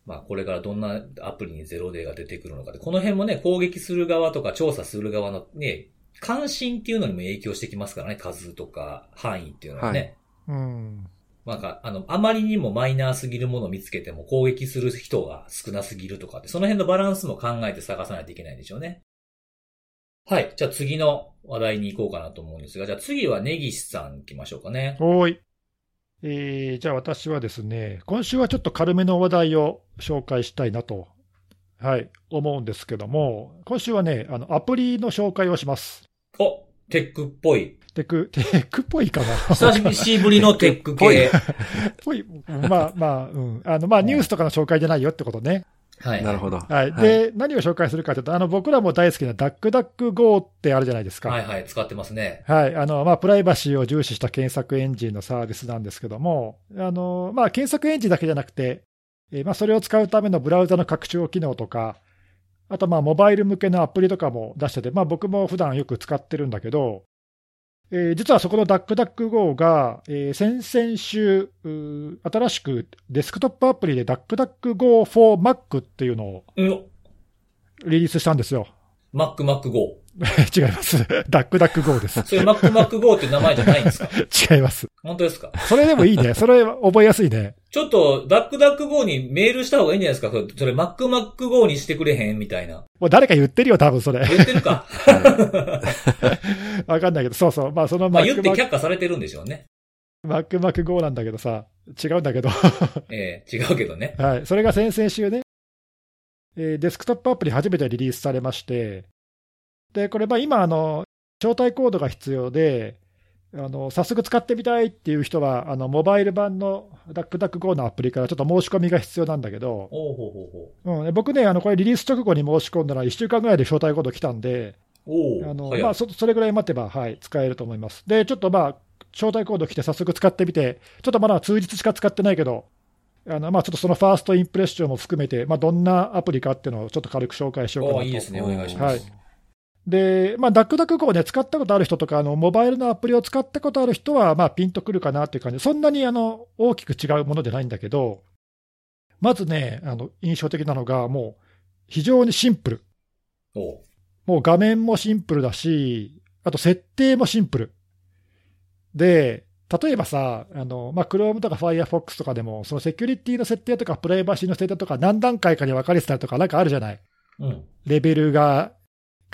まあこれからどんなアプリにゼロデーが出てくるのかで、この辺もね、攻撃する側とか調査する側のね、関心っていうのにも影響してきますからね、数とか範囲っていうのはね。はいうん。なんか、あの、あまりにもマイナーすぎるものを見つけても攻撃する人が少なすぎるとかって、その辺のバランスも考えて探さないといけないでしょうね。はい。じゃあ次の話題に行こうかなと思うんですが、じゃあ次は根岸さん行きましょうかね。おーい。えー、じゃあ私はですね、今週はちょっと軽めの話題を紹介したいなと、はい、思うんですけども、今週はね、あの、アプリの紹介をします。おテックっぽい。テク、テックっぽいかな。久しぶりのテック系。ぽい。まあまあ、うん。あの、まあ、ニュースとかの紹介じゃないよってことね。はい。なるほど。はい。で、何を紹介するかというと、あの、僕らも大好きなダックダック GO ってあるじゃないですか。はいはい、使ってますね。はい。あの、まあ、プライバシーを重視した検索エンジンのサービスなんですけども、あの、まあ、検索エンジンだけじゃなくて、えーまあ、それを使うためのブラウザの拡張機能とか、あと、まあ、モバイル向けのアプリとかも出してて、まあ、僕も普段よく使ってるんだけど、えー実はそこのダックダック GO が、えー先々週、新しくデスクトップアプリでダックダック GO for Mac っていうのをうん。リリースしたんですよ。Mac Mac Go。違います。ダックダック GO です。それ Mac Mac Go って名前じゃないんですか？違います。本当ですか？それでもいいね。それ覚えやすいね。ちょっと、ダックダック Go にメールした方がいいんじゃないですか？それそれ Mac Mac Go にしてくれへん？みたいな。もう誰か言ってるよ、多分それ。言ってるか？わかんないけど、そうそう。まあ、そのまあ言って却下されてるんでしょうね。Mac Mac Go なんだけどさ、違うんだけど。ええ違うけどね。はい。それが先々週ね、えーデスクトップアプリ初めてリリースされまして、で、これ、まあ今、あの、招待コードが必要で、あの、早速使ってみたいっていう人は、あの、モバイル版のダックダック GO のアプリからちょっと申し込みが必要なんだけど、僕ね、あの、これリリース直後に申し込んだら1週間ぐらいで招待コード来たんで、あの、まあそ、それぐらい待てば、はい、使えると思います。で、ちょっとまあ、招待コード来て早速使ってみて、ちょっとまだ数日しか使ってないけど、あの、まあ、ちょっとそのファーストインプレッションも含めて、まあ、どんなアプリかっていうのをちょっと軽く紹介しようかなと。おいいですね。お願いしまはいす。で、まあ、ダックダックコーね、使ったことある人とか、あの、モバイルのアプリを使ったことある人は、まあ、ピンとくるかなっていう感じ。そんなに、あの、大きく違うものじゃないんだけど、まずね、あの、印象的なのが、もう、非常にシンプル。もう画面もシンプルだし、あと設定もシンプル。で、例えばさ、あの、まあ、Chrome とか Firefox とかでも、そのセキュリティの設定とかプライバシーの設定とか何段階かに分かれてたりとかなんかあるじゃないうん。レベルが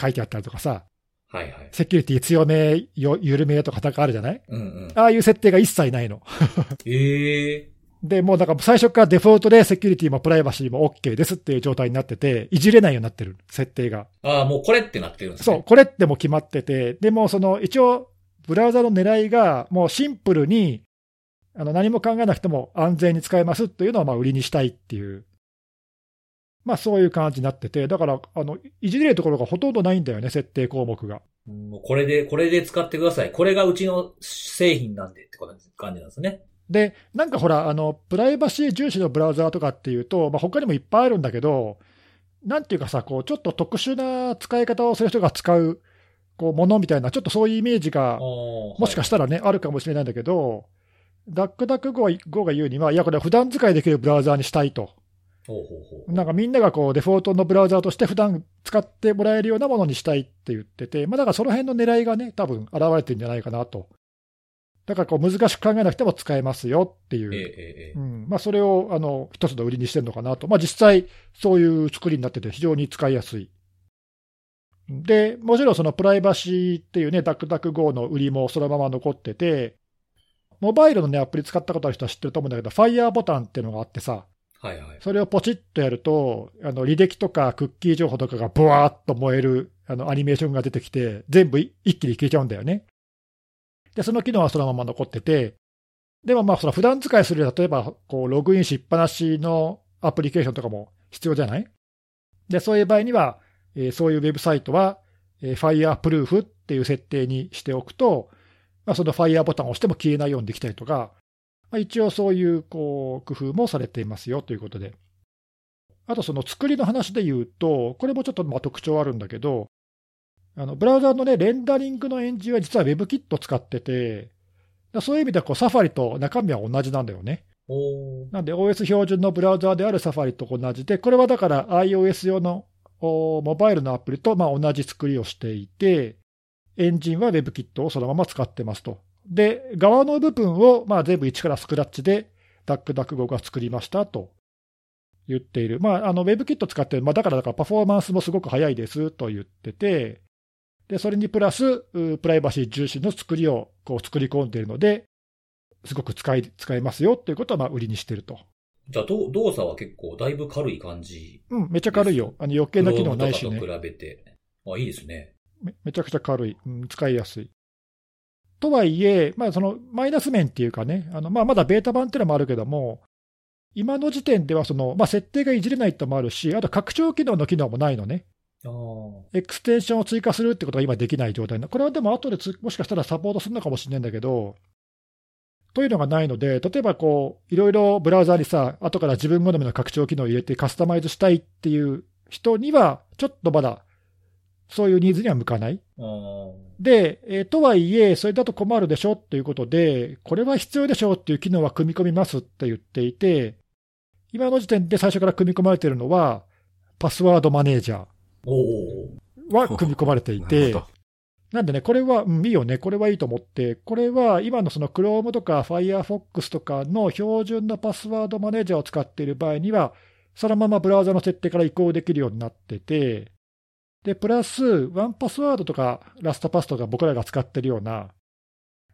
書いてあったりとかさ、はいはい。セキュリティ強め、よ緩めとかなんかあるじゃない？うんうん。ああいう設定が一切ないの。ええで、もうだから最初からデフォルトでセキュリティもプライバシーも OK ですっていう状態になってて、いじれないようになってる、設定が。ああ、もうこれってなってるんですね。そう、これってもう決まってて、でもその一応、ブラウザの狙いがもうシンプルに、あの何も考えなくても安全に使えますっていうのをまあ売りにしたいっていう、まあそういう感じになってて、だから、あの、いじれるところがほとんどないんだよね、設定項目が。うんもうこれで、これで使ってください。これがうちの製品なんでって感じなんですね。で、なんかほら、あの、プライバシー重視のブラウザーとかっていうと、まあ、他にもいっぱいあるんだけど、なんていうかさ、こう、ちょっと特殊な使い方をする人が使う、こう、ものみたいな、ちょっとそういうイメージが、もしかしたらね、あるかもしれないんだけど、ダックダック GO が言うには、いや、これは普段使いできるブラウザーにしたいと。ほうほうほう。なんかみんながこうデフォルトのブラウザーとして普段使ってもらえるようなものにしたいって言ってて、まあ、だからその辺の狙いがね、多分現れてるんじゃないかなと。だからこう難しく考えなくても使えますよっていう、ええええうん。まあ、それをあの一つの売りにしてるのかなと、まあ、実際、そういう作りになってて、非常に使いやすい。で、もちろんそのプライバシーっていうね、ダックダック GO の売りもそのまま残ってて、モバイルのね、アプリ使ったことある人は知ってると思うんだけど、ファイヤーボタンっていうのがあってさ、はいはい。それをポチッとやると、あの履歴とかクッキー情報とかがブワーっと燃えるあのアニメーションが出てきて、全部一気に消えちゃうんだよね。で、その機能はそのまま残ってて、でもまあ、その普段使いする、例えば、こう、ログインしっぱなしのアプリケーションとかも必要じゃない？で、そういう場合には、えーそういうウェブサイトは、えー、Fire プルーフっていう設定にしておくと、まあ、その Fire ボタンを押しても消えないようにできたりとか、まあ、一応そういうこう工夫もされていますよということで。あとその作りの話で言うと、これもちょっとまあ特徴あるんだけど、あのブラウザーの、ね、レンダリングのエンジンは実は WebKit 使ってて、だそういう意味ではこうサファリと中身は同じなんだよね。なんで OS 標準のブラウザーであるサファリと同じで、これはだから iOS 用のおモバイルのアプリとまあ同じ作りをしていて、エンジンは WebKit をそのまま使ってますと。で、側の部分をまあ全部一からスクラッチで DuckDuckGo が作りましたと言っている。まあ、あの WebKit 使ってる、まあ、だからだからパフォーマンスもすごく速いですと言ってて、で、それにプラス、うプライバシー重視の作りをこう作り込んでいるので、すごく使い、使えますよっていうことはまあ売りにしてると。じゃあ、ど動作は結構だいぶ軽い感じ。うん、めっちゃ軽いよ。あの余計な機能ないしねと比べて。あ、いいですね。めめちゃくちゃ軽い、うん、使いやすい。とはいえ、まあ、そのマイナス面っていうかね、あのまあ、まだベータ版っていうのもあるけども、今の時点ではその、まあ、設定がいじれないってのもあるし、あと拡張機能の機能もないのね。エクステンションを追加するってことが今できない状態なこれはでも後でつもしかしたらサポートするのかもしれないんだけど、というのがないので、例えばこう、いろいろブラウザーにさ、後から自分好みの拡張機能を入れてカスタマイズしたいっていう人には、ちょっとまだ、そういうニーズには向かない。で、えーとはいえ、それだと困るでしょっていうことで、これは必要でしょうっていう機能は組み込みますって言っていて、今の時点で最初から組み込まれているのは、パスワー。ドマネージャ。ーは組み込まれていて なんでね、これは、うん、いいよね、これはいいと思って、これは今のその Chrome とか Firefox とかの標準のパスワードマネージャーを使っている場合には、そのままブラウザの設定から移行できるようになってて、で、プラス、ワンパスワードとかラストパスとか僕らが使ってるような、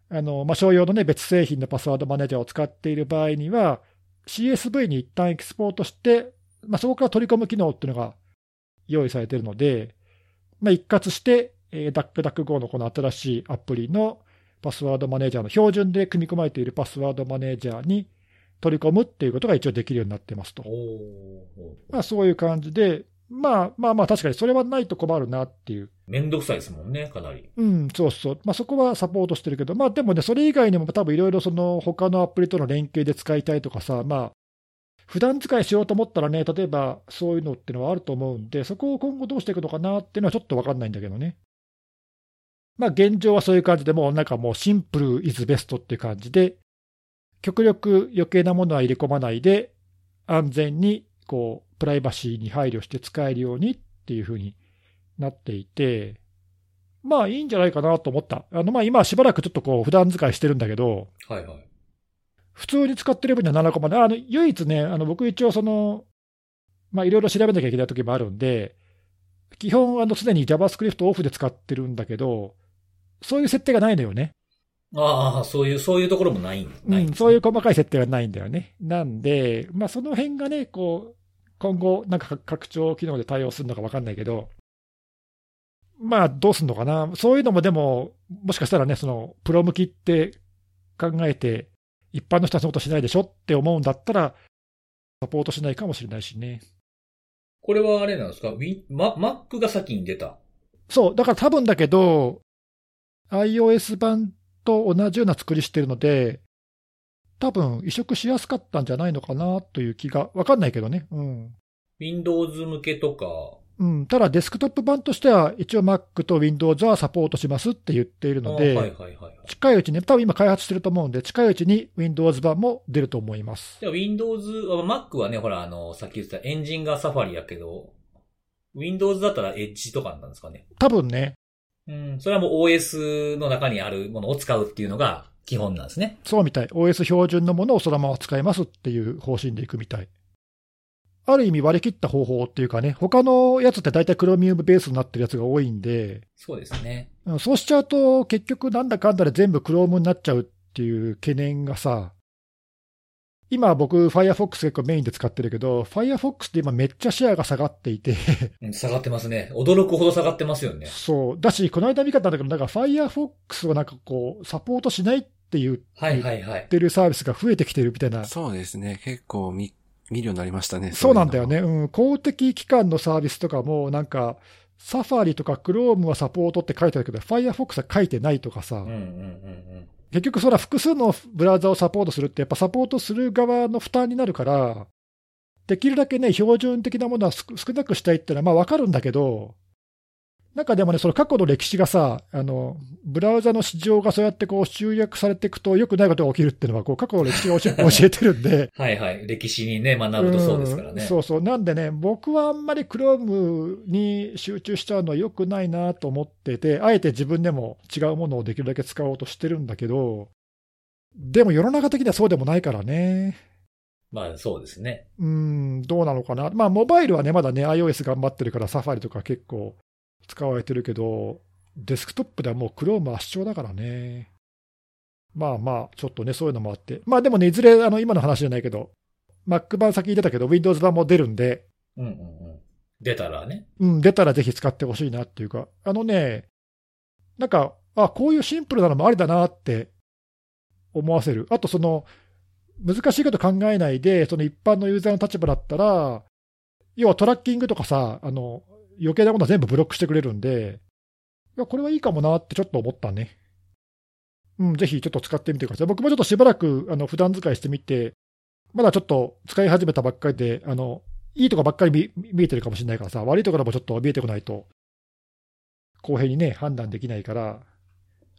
あの、まあ、商用のね、別製品のパスワードマネージャーを使っている場合には、CSV に一旦エクスポートして、まあ、そこから取り込む機能っていうのが用意されているので、まあ、一括して、えー、DuckDuckGo のこの新しいアプリのパスワードマネージャーの標準で組み込まれているパスワードマネージャーに取り込むっていうことが一応できるようになってますと。まあ、そういう感じで、まあまあまあ、確かにそれはないと困るなっていう。めんどくさいですもんね、かなり。うん、そうそう。まあ、そこはサポートしてるけど、まあ、でもね、それ以外にも多分いろいろその他のアプリとの連携で使いたいとかさ、まあ、普段使いしようと思ったらね、例えばそういうのっていうのはあると思うんで、そこを今後どうしていくのかなっていうのはちょっと分かんないんだけどね。まあ、現状はそういう感じで、もうなんかもうシンプルイズベストっていう感じで、極力余計なものは入れ込まないで、安全にこうプライバシーに配慮して使えるようにっていうふうになっていて、まあいいんじゃないかなと思った。あのまあ今しばらくちょっとこう普段使いしてるんだけど、はいはい。普通に使ってる分には7コマで、あの唯一ね、あの僕一応その、まあいろいろ調べなきゃいけない時もあるんで、基本あのすでに JavaScript オフで使ってるんだけど、そういう設定がないのよね。ああ、そういう、そういうところもないない、うん、そういう細かい設定はないんだよね。なんで、まあその辺がね、こう、今後、なんか拡張機能で対応するのか分かんないけど、まあどうすんのかな。そういうのもでも、もしかしたらね、その、プロ向きって考えて、一般の人はそのことしないでしょって思うんだったら、サポートしないかもしれないしね。これはあれなんですか？ウィン、マ、Mac が先に出た。そう、だから多分だけど、iOS 版と同じような作りしてるので、多分移植しやすかったんじゃないのかなという気が、わかんないけどね。うん。Windows 向けとか、うん、ただデスクトップ版としては、一応 Mac と Windows はサポートしますって言っているので、あはいはいはい。近いうちに、多分今開発してると思うんで、近いうちに Windows 版も出ると思います。で Windows、あ Mac はね、ほら、あの、さっき言ってたエンジンがサファリやけど、Windows だったら Edge とかなんですかね。多分ね、うん、それはもう OS の中にあるものを使うっていうのが基本なんですね。そうみたい。OS 標準のものをそのまま使えますっていう方針でいくみたい。ある意味割り切った方法っていうかね、他のやつって大体 Chromium ベースになってるやつが多いんで、そうですね。うんそうしちゃうと結局なんだかんだで全部 Chrome になっちゃうっていう懸念がさ、今僕 Firefox 結構メインで使ってるけど、Firefox って今めっちゃシェアが下がっていて、うん下がってますね。驚くほど下がってますよね。そう。だし、この間見方だけど、なんか Firefox をなんかこう、サポートしないって言っはいはいはい。てるサービスが増えてきてるみたいな。そうですね。結構見、見るようになりましたね。そうなんだよね。うん。公的機関のサービスとかも、なんか、サファリとか Chrome はサポートって書いてあるけど、Firefox は書いてないとかさ、うんうんうんうん。結局それは複数のブラウザをサポートするって、やっぱサポートする側の負担になるから、できるだけね、標準的なものは少なくしたいっていうのはまあわかるんだけど、なんかでもね、その過去の歴史がさ、あの、ブラウザの市場がそうやってこう集約されていくと良くないことが起きるっていうのは、こう過去の歴史が教え 教えてるんで、はいはい。歴史にね、学ぶとそうですからね。んそうそう。なんでね、僕はあんまり Chrome に集中しちゃうのは良くないなと思ってて、あえて自分でも違うものをできるだけ使おうとしてるんだけど、でも世の中的にはそうでもないからね。まあそうですね。うん、どうなのかな。まあ、モバイルはね、まだね、iOS 頑張ってるから、サファリとか結構使われてるけど、デスクトップではもう Chrome 圧勝だからね。まあまあ、ちょっとね、そういうのもあって。まあでもね、いずれ、あの、今の話じゃないけど、Mac 版先に出たけど、Windows 版も出るんで、うんうんうん。出たらね。うん、出たらぜひ使ってほしいなっていうか、あのね、なんか、あ、こういうシンプルなのもありだなって思わせる。あと、その、難しいこと考えないで、その一般のユーザーの立場だったら、要はトラッキングとかさ、あの、余計なものは全部ブロックしてくれるんで、いや、これはいいかもなってちょっと思ったね。うん、ぜひちょっと使ってみてください。僕もちょっとしばらく、あの、普段使いしてみて、まだちょっと使い始めたばっかりで、あの、いいとこばっかり見見えてるかもしれないからさ、悪いところもちょっと見えてこないと、公平にね、判断できないから、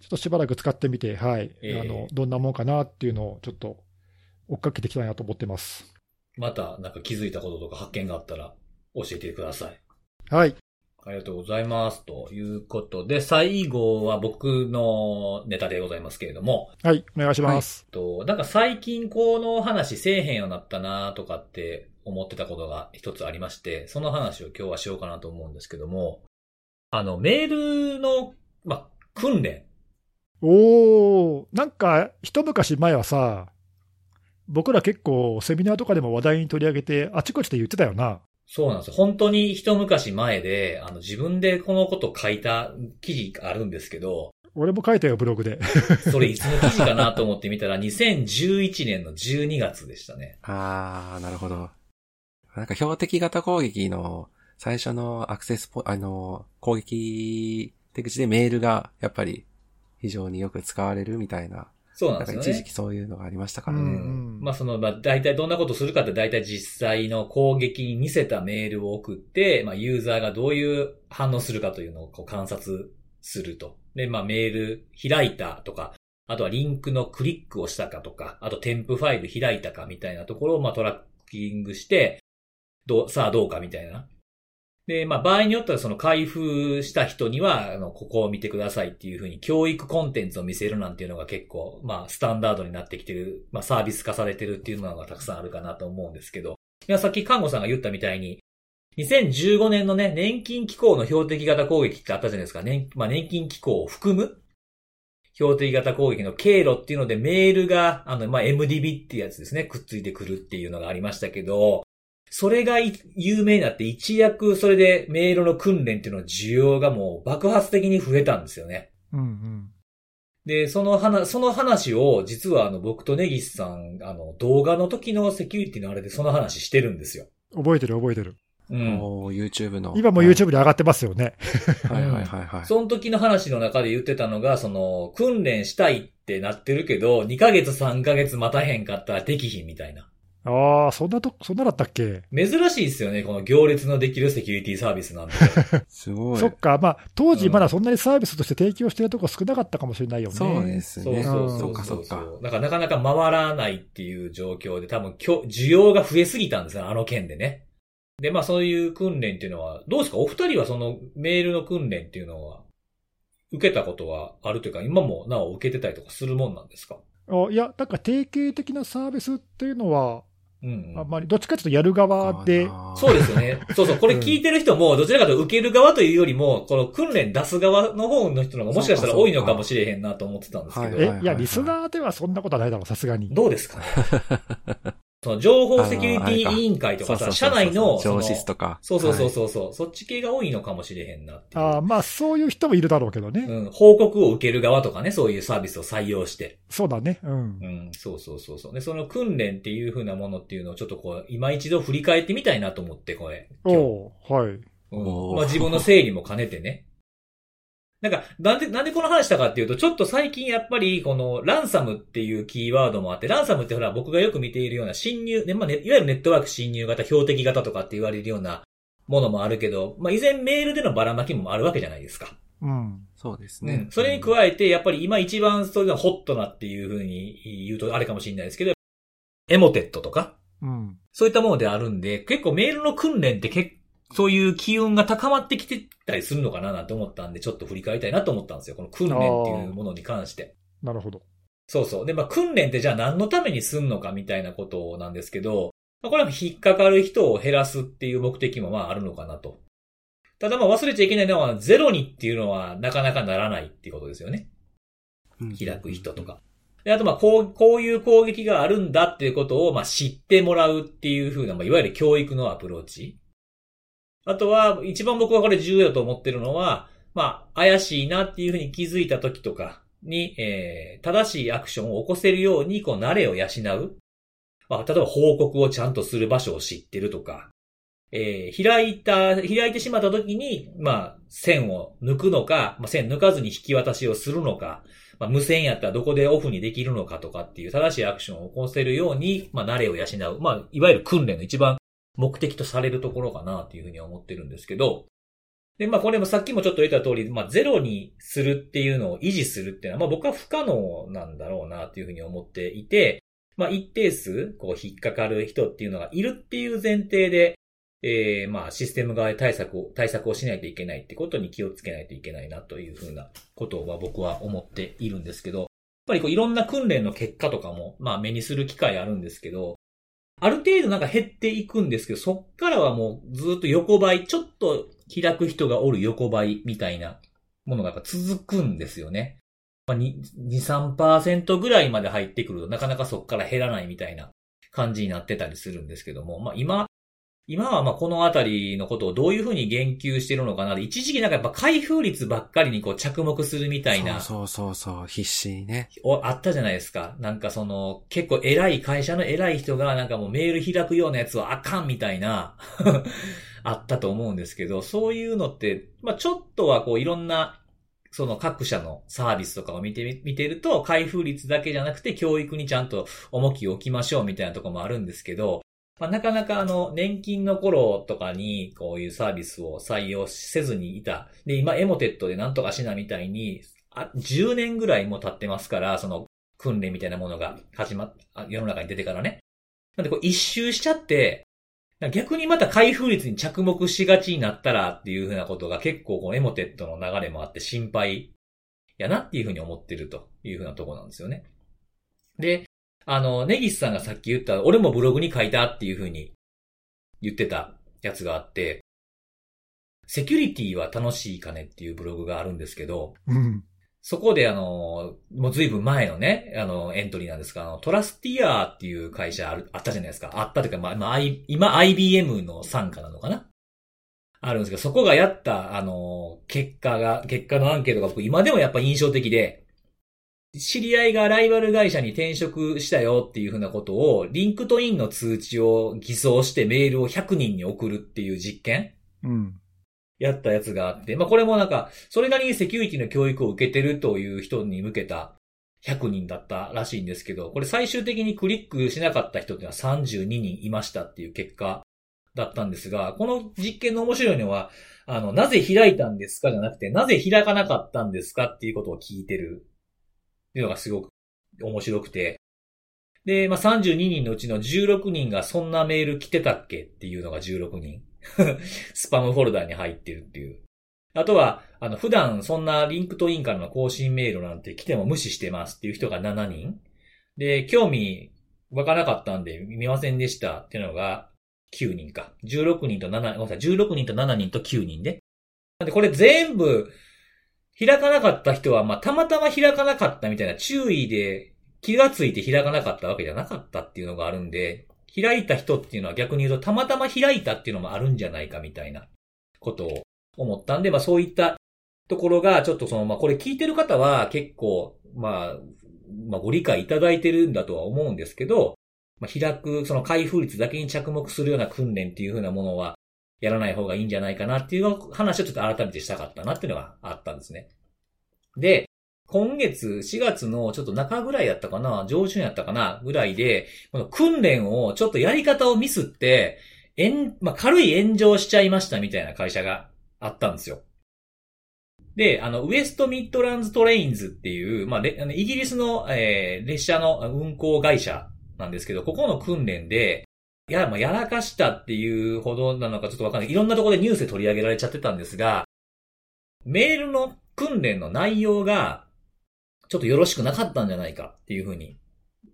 ちょっとしばらく使ってみて、はい、ええあの、どんなもんかなっていうのをちょっと追っかけていきたいなと思ってます。またなんか気づいたこととか発見があったら教えてください。はい。ありがとうございます。ということで、最後は僕のネタでございますけれども、はい、お願いします。と、なんか最近この話せえへんようになったなとかって思ってたことが一つありまして、その話を今日はしようかなと思うんですけども、あの、メールの、ま、訓練。おー、なんか、一昔前はさ、僕ら結構セミナーとかでも話題に取り上げて、あちこちで言ってたよな。そうなんですよ。本当に一昔前で、あの、自分でこのこと書いた記事があるんですけど、俺も書いたよ、ブログで。それいつの記事かなと思って見たら、2011年の12月でしたね。あー、なるほど。なんか標的型攻撃の最初のアクセスポ、あの、攻撃手口でメールがやっぱり非常によく使われるみたいな、そうなんですよね一時期。そういうのがありましたからね。うんうんまあその、まあ大体どんなことするかって大体実際の攻撃に似せたメールを送って、まあユーザーがどういう反応するかというのをこう観察すると。で、まあメール開いたとか、あとはリンクのクリックをしたかとか、あと添付ファイル開いたかみたいなところをまあトラッキングして、どう、さあどうかみたいな。で、まあ場合によってはその開封した人には、あの、ここを見てくださいっていうふうに教育コンテンツを見せるなんていうのが結構、まあスタンダードになってきてる、まあサービス化されてるっていうのがたくさんあるかなと思うんですけど、いや、さっき看護さんが言ったみたいに、2015年のね、年金機構の標的型攻撃ってあったじゃないですか。年、まあ年金機構を含む標的型攻撃の経路っていうのでメールが、あの、まあ、MDB ってやつですね、くっついてくるっていうのがありましたけど、それが有名になって一躍それでメールの訓練っていうの需要がもう爆発的に増えたんですよね。うんうん。で、その話、その話を、実はあの、僕とネギスさん、あの、動画の時のセキュリティのあれでその話してるんですよ。覚えてる覚えてる。うん。YouTube の。今も YouTube に上がってますよね。はいはいはいはい。その時の話の中で言ってたのが、その、訓練したいってなってるけど、2ヶ月3ヶ月待たへんかったらできひんみたいな。ああ、そんなと、そんなだったっけ？珍しいですよね、この行列のできるセキュリティサービスなんて。すごい。そっか、まあ、当時まだそんなにサービスとして提供してるとこ少なかったかもしれないよね。そうですね。そうそうそそううかそうか。だからなかなか回らないっていう状況で、多分今日、需要が増えすぎたんですよ、あの件でね。で、まあそういう訓練っていうのは、どうですか？お二人はそのメールの訓練っていうのは、受けたことはあるというか、今もなお受けてたりとかするもんなんですか？あいや、なんか定型的なサービスっていうのは、うん、うんあんまり、どっちかというとやる側で、そうですよね。そうそう。これ聞いてる人も、どちらかというと受ける側というよりも、この訓練出す側の方の人の方がもしかしたら多いのかもしれへんなと思ってたんですけど。え、はいいや、リスナーではそんなことはないだろう、さすがに。どうですかね その情報セキュリティ委員会とかさ、社内の、そ上の司とか。そうそうそうはいそうそう、そっち系が多いのかもしれへんなっていう。あーまあ、そういう人もいるだろうけどね。うん、報告を受ける側とかね、そういうサービスを採用して。そうだね。うんう。ん、そうそうそうそう。で、その訓練っていう風なものっていうのをちょっとこう、今一度振り返ってみたいなと思って、これ。おうはい。うんまあ自分の整理も兼ねてね。なんか、なんで、なんでこの話したかっていうと、ちょっと最近やっぱり、この、ランサムっていうキーワードもあって、ランサムってほら、僕がよく見ているような侵入、ね、まあね、いわゆるネットワーク侵入型、標的型とかって言われるようなものもあるけど、まあ以前メールでのばらまきもあるわけじゃないですか。うん。そうですねうん。。それに加えて、やっぱり今一番それがホットなっていうふうに言うとあれかもしれないですけど、エモテットとか、うん。そういったものであるんで、結構メールの訓練って結そういう機運が高まってきてたりするのかななんて思ったんで、ちょっと振り返りたいなと思ったんですよ。この訓練っていうものに関して。なるほど。そうそう。で、まあ、訓練ってじゃあ何のためにすんのかみたいなことなんですけど、まあ、これは引っかかる人を減らすっていう目的もまああるのかなと。ただまあ忘れちゃいけないのは、ゼロにっていうのはなかなかならないっていうことですよね。うん開く人とか。で、あとまあ、こう、こういう攻撃があるんだっていうことをまあ知ってもらうっていうふうな、まあ、いわゆる教育のアプローチ。あとは、一番僕はこれ重要だと思ってるのは、まあ、怪しいなっていうふうに気づいた時とかに、えー、正しいアクションを起こせるように、こう、慣れを養う。まあ、例えば報告をちゃんとする場所を知ってるとか、えー、開いた、開いてしまった時に、まあ、線を抜くのか、まあ、線抜かずに引き渡しをするのか、まあ、無線やったらどこでオフにできるのかとかっていう正しいアクションを起こせるように、まあ、慣れを養う。まあ、いわゆる訓練の一番目的とされるところかなっていうふうに思ってるんですけど、で、まあこれもさっきもちょっと言った通り、まあゼロにするっていうのを維持するっていうのは、まあ僕は不可能なんだろうなっていうふうに思っていて、まあ一定数、こう引っかかる人っていうのがいるっていう前提で、えー、まあシステム側で対策を、対策をしないといけないってことに気をつけないといけないなというふうなことは僕は思っているんですけど、やっぱりこういろんな訓練の結果とかも、まあ目にする機会あるんですけど、ある程度なんか減っていくんですけど、そっからはもうずっと横ばい、ちょっと開く人がおる横ばいみたいなものがやっぱ続くんですよね。まあ、2、3%ぐらいまで入ってくるとなかなかそっから減らないみたいな感じになってたりするんですけども、まあ今、今はまあこのあたりのことをどういうふうに言及してるのかな一時期なんかやっぱ開封率ばっかりにこう着目するみたいな。そうそうそう、必死にね。あったじゃないですか。なんかその、結構偉い会社の偉い人がなんかもうメール開くようなやつはあかんみたいな、あったと思うんですけど、そういうのって、まあちょっとはこういろんな、その各社のサービスとかを見てみ、見てると、開封率だけじゃなくて教育にちゃんと重きを置きましょうみたいなとこもあるんですけど、まあ、なかなかあの、年金の頃とかに、こういうサービスを採用せずにいた。で、今、エモテットでなんとかしなみたいに、あ、10年ぐらいも経ってますから、その、訓練みたいなものが始まっ、世の中に出てからね。なんでこう一周しちゃって、逆にまた開封率に着目しがちになったらっていうふうなことが結構このエモテットの流れもあって心配やなっていうふうに思ってるというふうなところなんですよね。で、あの、ネギスさんがさっき言った、俺もブログに書いたっていうふうに言ってたやつがあって、セキュリティは楽しいかねっていうブログがあるんですけど、うん。そこであの、もう随分前のね、あの、エントリーなんですが、あの、 Trusteer っていう会社あるあったじゃないですか。あったというか、まあ、まあ、今 IBM の参加なのかな？あるんですけど、そこがやった、あの、結果が、結果のアンケートが僕今でもやっぱ印象的で、知り合いがライバル会社に転職したよっていうふうなことを、 LinkedIn の通知を偽装してメールを100人に送るっていう実験？うん。やったやつがあって、まあこれもなんか、それなりにセキュリティの教育を受けてるという人に向けた100人だったらしいんですけど、これ最終的にクリックしなかった人っていうのは32人いましたっていう結果だったんですが、この実験の面白いのは、あの、なぜ開いたんですかじゃなくて、なぜ開かなかったんですかっていうことを聞いてるっていうのがすごく面白くて。で、まあ、32人のうちの16人がそんなメール来てたっけっていうのが16人。スパムフォルダに入ってるっていう。あとは、あの、普段そんな LinkedIn からの更新メールなんて来ても無視してますっていう人が7人。で、興味湧かなかったんで見ませんでしたっていうのが9人か。16人と7、ごめんなさい、16人と7人と9人で。で、これ全部、開かなかった人は、まあ、たまたま開かなかったみたいな注意で気がついて開かなかったわけじゃなかったっていうのがあるんで、開いた人っていうのは逆に言うとたまたま開いたっていうのもあるんじゃないかみたいなことを思ったんで、まあそういったところがちょっとその、まあこれ聞いてる方は結構、まあ、まあご理解いただいてるんだとは思うんですけど、まあ、開く、その開封率だけに着目するような訓練っていう風なものは、やらない方がいいんじゃないかなっていう話をちょっと改めてしたかったなっていうのがあったんですね。で、今月4月のちょっと中ぐらいやったかな、上旬やったかな、ぐらいで、この訓練をちょっとやり方をミスって、えん、まあ、軽い炎上しちゃいましたみたいな会社があったんですよ。で、あの、 West Midlands Trains っていう、まあ、イギリスの、えー、列車の運行会社なんですけど、ここの訓練で、いや、まあ、やらかしたっていうほどなのかちょっとわかんない。いろんなところでニュースで取り上げられちゃってたんですが、メールの訓練の内容が、ちょっとよろしくなかったんじゃないかっていうふうに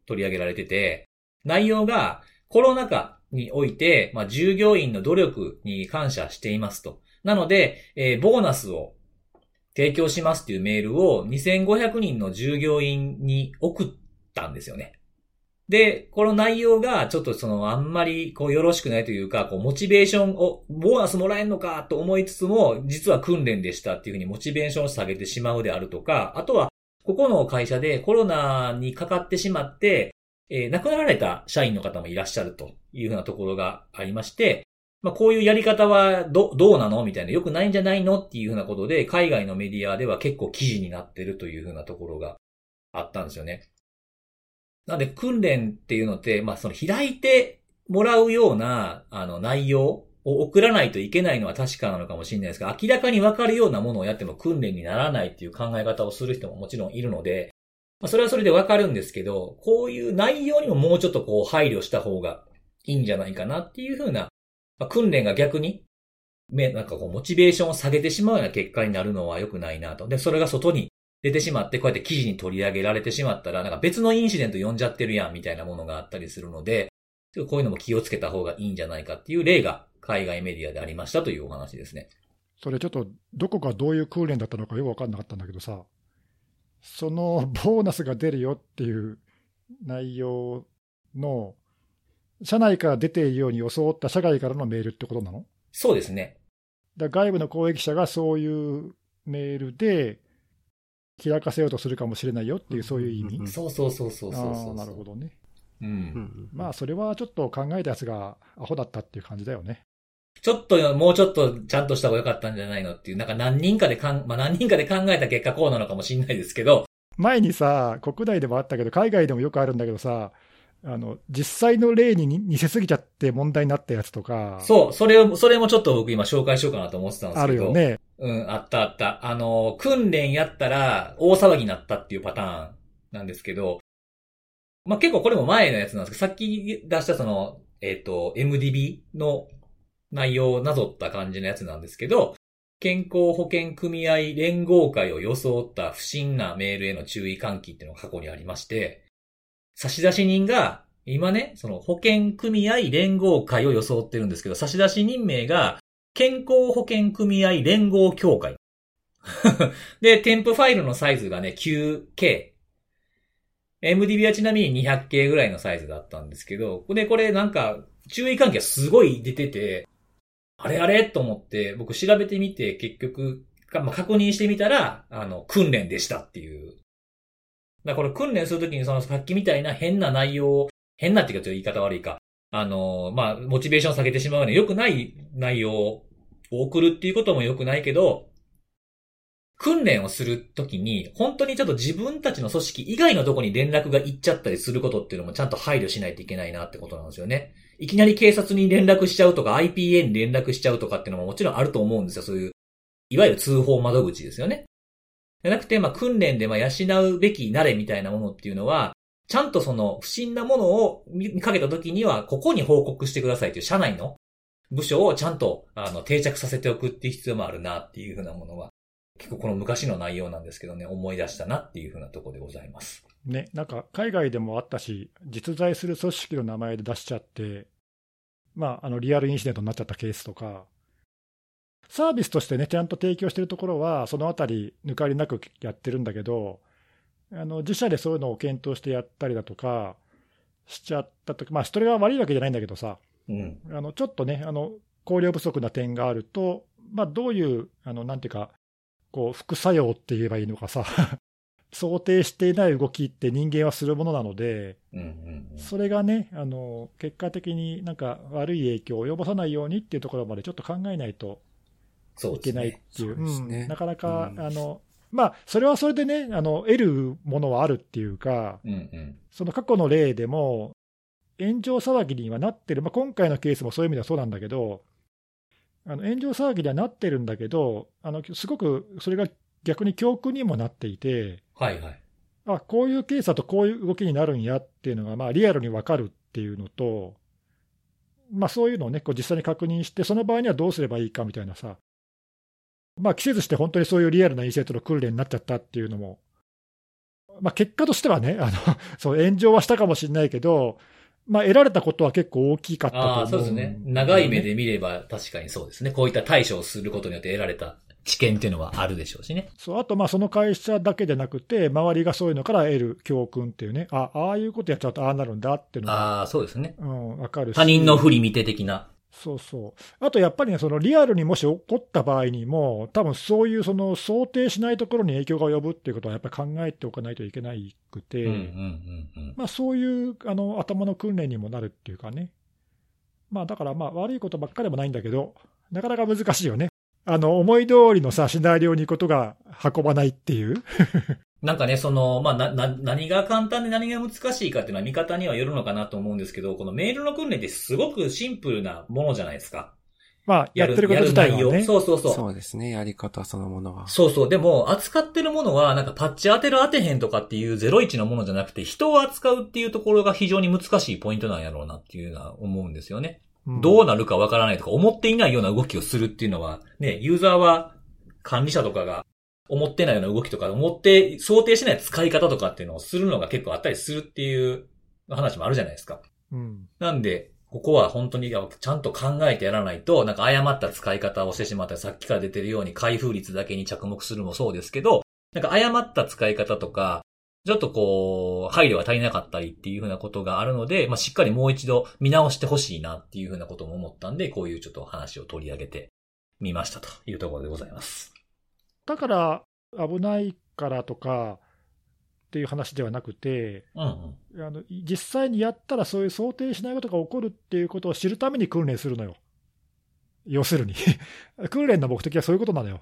取り上げられてて、内容がコロナ禍において、まあ、従業員の努力に感謝していますと。なので、えー、ボーナスを提供しますっていうメールを2500人の従業員に送ったんですよね。で、この内容がちょっとそのあんまりこうよろしくないというか、こうモチベーションを、ボーナスもらえんのかと思いつつも、実は訓練でしたっていうふうにモチベーションを下げてしまうであるとか、あとは、ここの会社でコロナにかかってしまって、えー、亡くなられた社員の方もいらっしゃるというふうなところがありまして、まあ、こういうやり方はど、どうなのみたいな、良くないんじゃないのっていうふうなことで、海外のメディアでは結構記事になってるというふうなところがあったんですよね。なんで訓練っていうのって、まあその開いてもらうような、あの内容を送らないといけないのは確かなのかもしれないですが、明らかにわかるようなものをやっても訓練にならないっていう考え方をする人ももちろんいるので、まあそれはそれでわかるんですけど、こういう内容にももうちょっとこう配慮した方がいいんじゃないかなっていうふうな、まあ、訓練が逆に、なんかこうモチベーションを下げてしまうような結果になるのは良くないなと。で、それが外に出てしまって、こうやって記事に取り上げられてしまったら、なんか別のインシデント呼んじゃってるやん、みたいなものがあったりするので、こういうのも気をつけた方がいいんじゃないかっていう例が海外メディアでありましたというお話ですね。それちょっと、どこかどういう訓練だったのかよくわかんなかったんだけどさ、そのボーナスが出るよっていう内容の、社内から出ているように装った社外からのメールってことなの？そうですね。だ外部の公益者がそういうメールで、開かせようとするかもしれないよっていう、そういう意味、そうそうそうそうそうなるほどね。うん。まあ、それはちょっと考えたやつがアホだったっていう感じだよね。ちょっと、もうちょっとちゃんとした方が良かったんじゃないのっていう、なんか何人かでかん、まあ何人かで考えた結果こうなのかもしれないですけど。前にさ、国内でもあったけど、海外でもよくあるんだけどさ、あの、実際の例に似せすぎちゃって問題になったやつとか。そう、それを、それもちょっと僕今紹介しようかなと思ってたんですけど。あるよね。うん、あったあった。あの、訓練やったら大騒ぎになったっていうパターンなんですけど、まあ、結構これも前のやつなんですけど、さっき出したその、えっ、ー、と、MDB の内容をなぞった感じのやつなんですけど、健康保険組合連合会を装った不審なメールへの注意喚起っていうのが過去にありまして、差出人が、今ね、その保険組合連合会を装ってるんですけど、差出人名が健康保険組合連合協会。で、添付ファイルのサイズがね、9K。MDB はちなみに 200K ぐらいのサイズだったんですけど、で、これなんか、注意喚起がすごい出てて、あれあれと思って、僕調べてみて、結局、まあ、確認してみたら、あの、訓練でしたっていう。だからこれ訓練するときにそのさっきみたいな変な内容を、変なっていうか言い方悪いか。あの、まあ、モチベーション下げてしまうような良くない内容を送るっていうことも良くないけど、訓練をするときに、本当にちょっと自分たちの組織以外のとこに連絡が行っちゃったりすることっていうのもちゃんと配慮しないといけないなってことなんですよね。いきなり警察に連絡しちゃうとか IPA に連絡しちゃうとかっていうのももちろんあると思うんですよ。そういう、いわゆる通報窓口ですよね。じゃなくて、まあ、訓練でまあ養うべき慣れみたいなものっていうのは、ちゃんとその不審なものを見かけたときには、ここに報告してくださいという社内の部署をちゃんとあの定着させておくっていう必要もあるなっていうふうなものは結構この昔の内容なんですけどね、思い出したなっていうふうなところでございます。ね、なんか海外でもあったし、実在する組織の名前で出しちゃって、まあ、あのリアルインシデントになっちゃったケースとか、サービスとしてね、ちゃんと提供してるところは、そのあたり、抜かりなくやってるんだけど、あの自社でそういうのを検討してやったりだとか、しちゃったとき、まあ、それが悪いわけじゃないんだけどさ、うん、あのちょっとね、あの考慮不足な点があると、まあ、どういう、あのなんていうか、こう副作用って言えばいいのかさ 想定していない動きって人間はするものなので、それがねあの、結果的になんか悪い影響を及ぼさないようにっていうところまでちょっと考えないといけないっていう、うね、なかなか、うん、あのまあ、それはそれでね、あの得るものはあるっていうか、うんうん、その過去の例でも、炎上騒ぎにはなってる、まあ、今回のケースもそういう意味ではそうなんだけど、あの炎上騒ぎにはなってるんだけど、あのすごくそれが逆に教訓にもなっていて、はいはい、あこういうケースだとこういう動きになるんやっていうのが、まあ、リアルに分かるっていうのと、まあ、そういうのをね、こう実際に確認して、その場合にはどうすればいいかみたいなさ、まあ、季節して本当にそういうリアルなインセットの訓練になっちゃったっていうのも、まあ、結果としてはね、あの そう炎上はしたかもしれないけど、まあ、得られたことは結構大きかったと思う、ね、そうですね。長い目で見れば確かにそうですね。こういった対処をすることによって得られた知見っていうのはあるでしょうしね。そう、あとまあその会社だけじゃなくて、周りがそういうのから得る教訓っていうね、あああいうことやっちゃうとああなるんだっていうのが。ああ、そうですね。うん、わかるし。他人の振り見て的な。そうそう。あとやっぱりね、そのリアルにもし起こった場合にも、多分そういうその想定しないところに影響が及ぶっていうことはやっぱり考えておかないといけないくて、まあそういうあの頭の訓練にもなるっていうかね。まあだからまあ悪いことばっかりでもないんだけど、なかなか難しいよね。あの思い通りのさ、シナリオにことが運ばないっていう。なんかね、その、まあ、な、な、何が簡単で何が難しいかっていうのは見方にはよるのかなと思うんですけど、このメールの訓練ってすごくシンプルなものじゃないですか。まあ、やってること自体は、ね、そうそうそう。そうですね、やり方そのものは。そうそう。でも、扱ってるものは、なんかパッチ当てる当てへんとかっていう01のものじゃなくて、人を扱うっていうところが非常に難しいポイントなんやろうなっていうのは思うんですよね。うん、どうなるかわからないとか、思っていないような動きをするっていうのは、ね、ユーザーは管理者とかが思ってないような動きとか、思って、想定しない使い方とかっていうのをするのが結構あったりするっていう話もあるじゃないですか。うん。なんで、ここは本当にちゃんと考えてやらないと、なんか誤った使い方をしてしまったり、さっきから出てるように開封率だけに着目するもそうですけど、なんか誤った使い方とか、ちょっとこう、配慮が足りなかったりっていうふうなことがあるので、まあ、しっかりもう一度見直してほしいなっていうふうなことも思ったんで、こういうちょっと話を取り上げてみましたというところでございます。だから危ないからとかっていう話ではなくて、うんうん、あの実際にやったらそういう想定しないことが起こるっていうことを知るために訓練するのよ。要するに 訓練の目的はそういうことなのよ。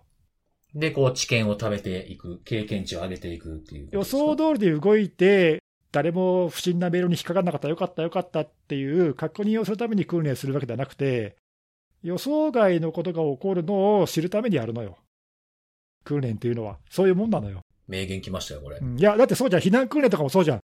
で、こう知見を食べていく、経験値を上げていくっていう予想通りで動いて、誰も不審なメールに引っかからなかった、よかった、よかったっていう確認をするために訓練するわけではなくて、予想外のことが起こるのを知るためにやるのよ。訓練っていうのは、そういうもんなのよ。名言きましたよ、これ。いや、だってそうじゃん、避難訓練とかもそうじゃん。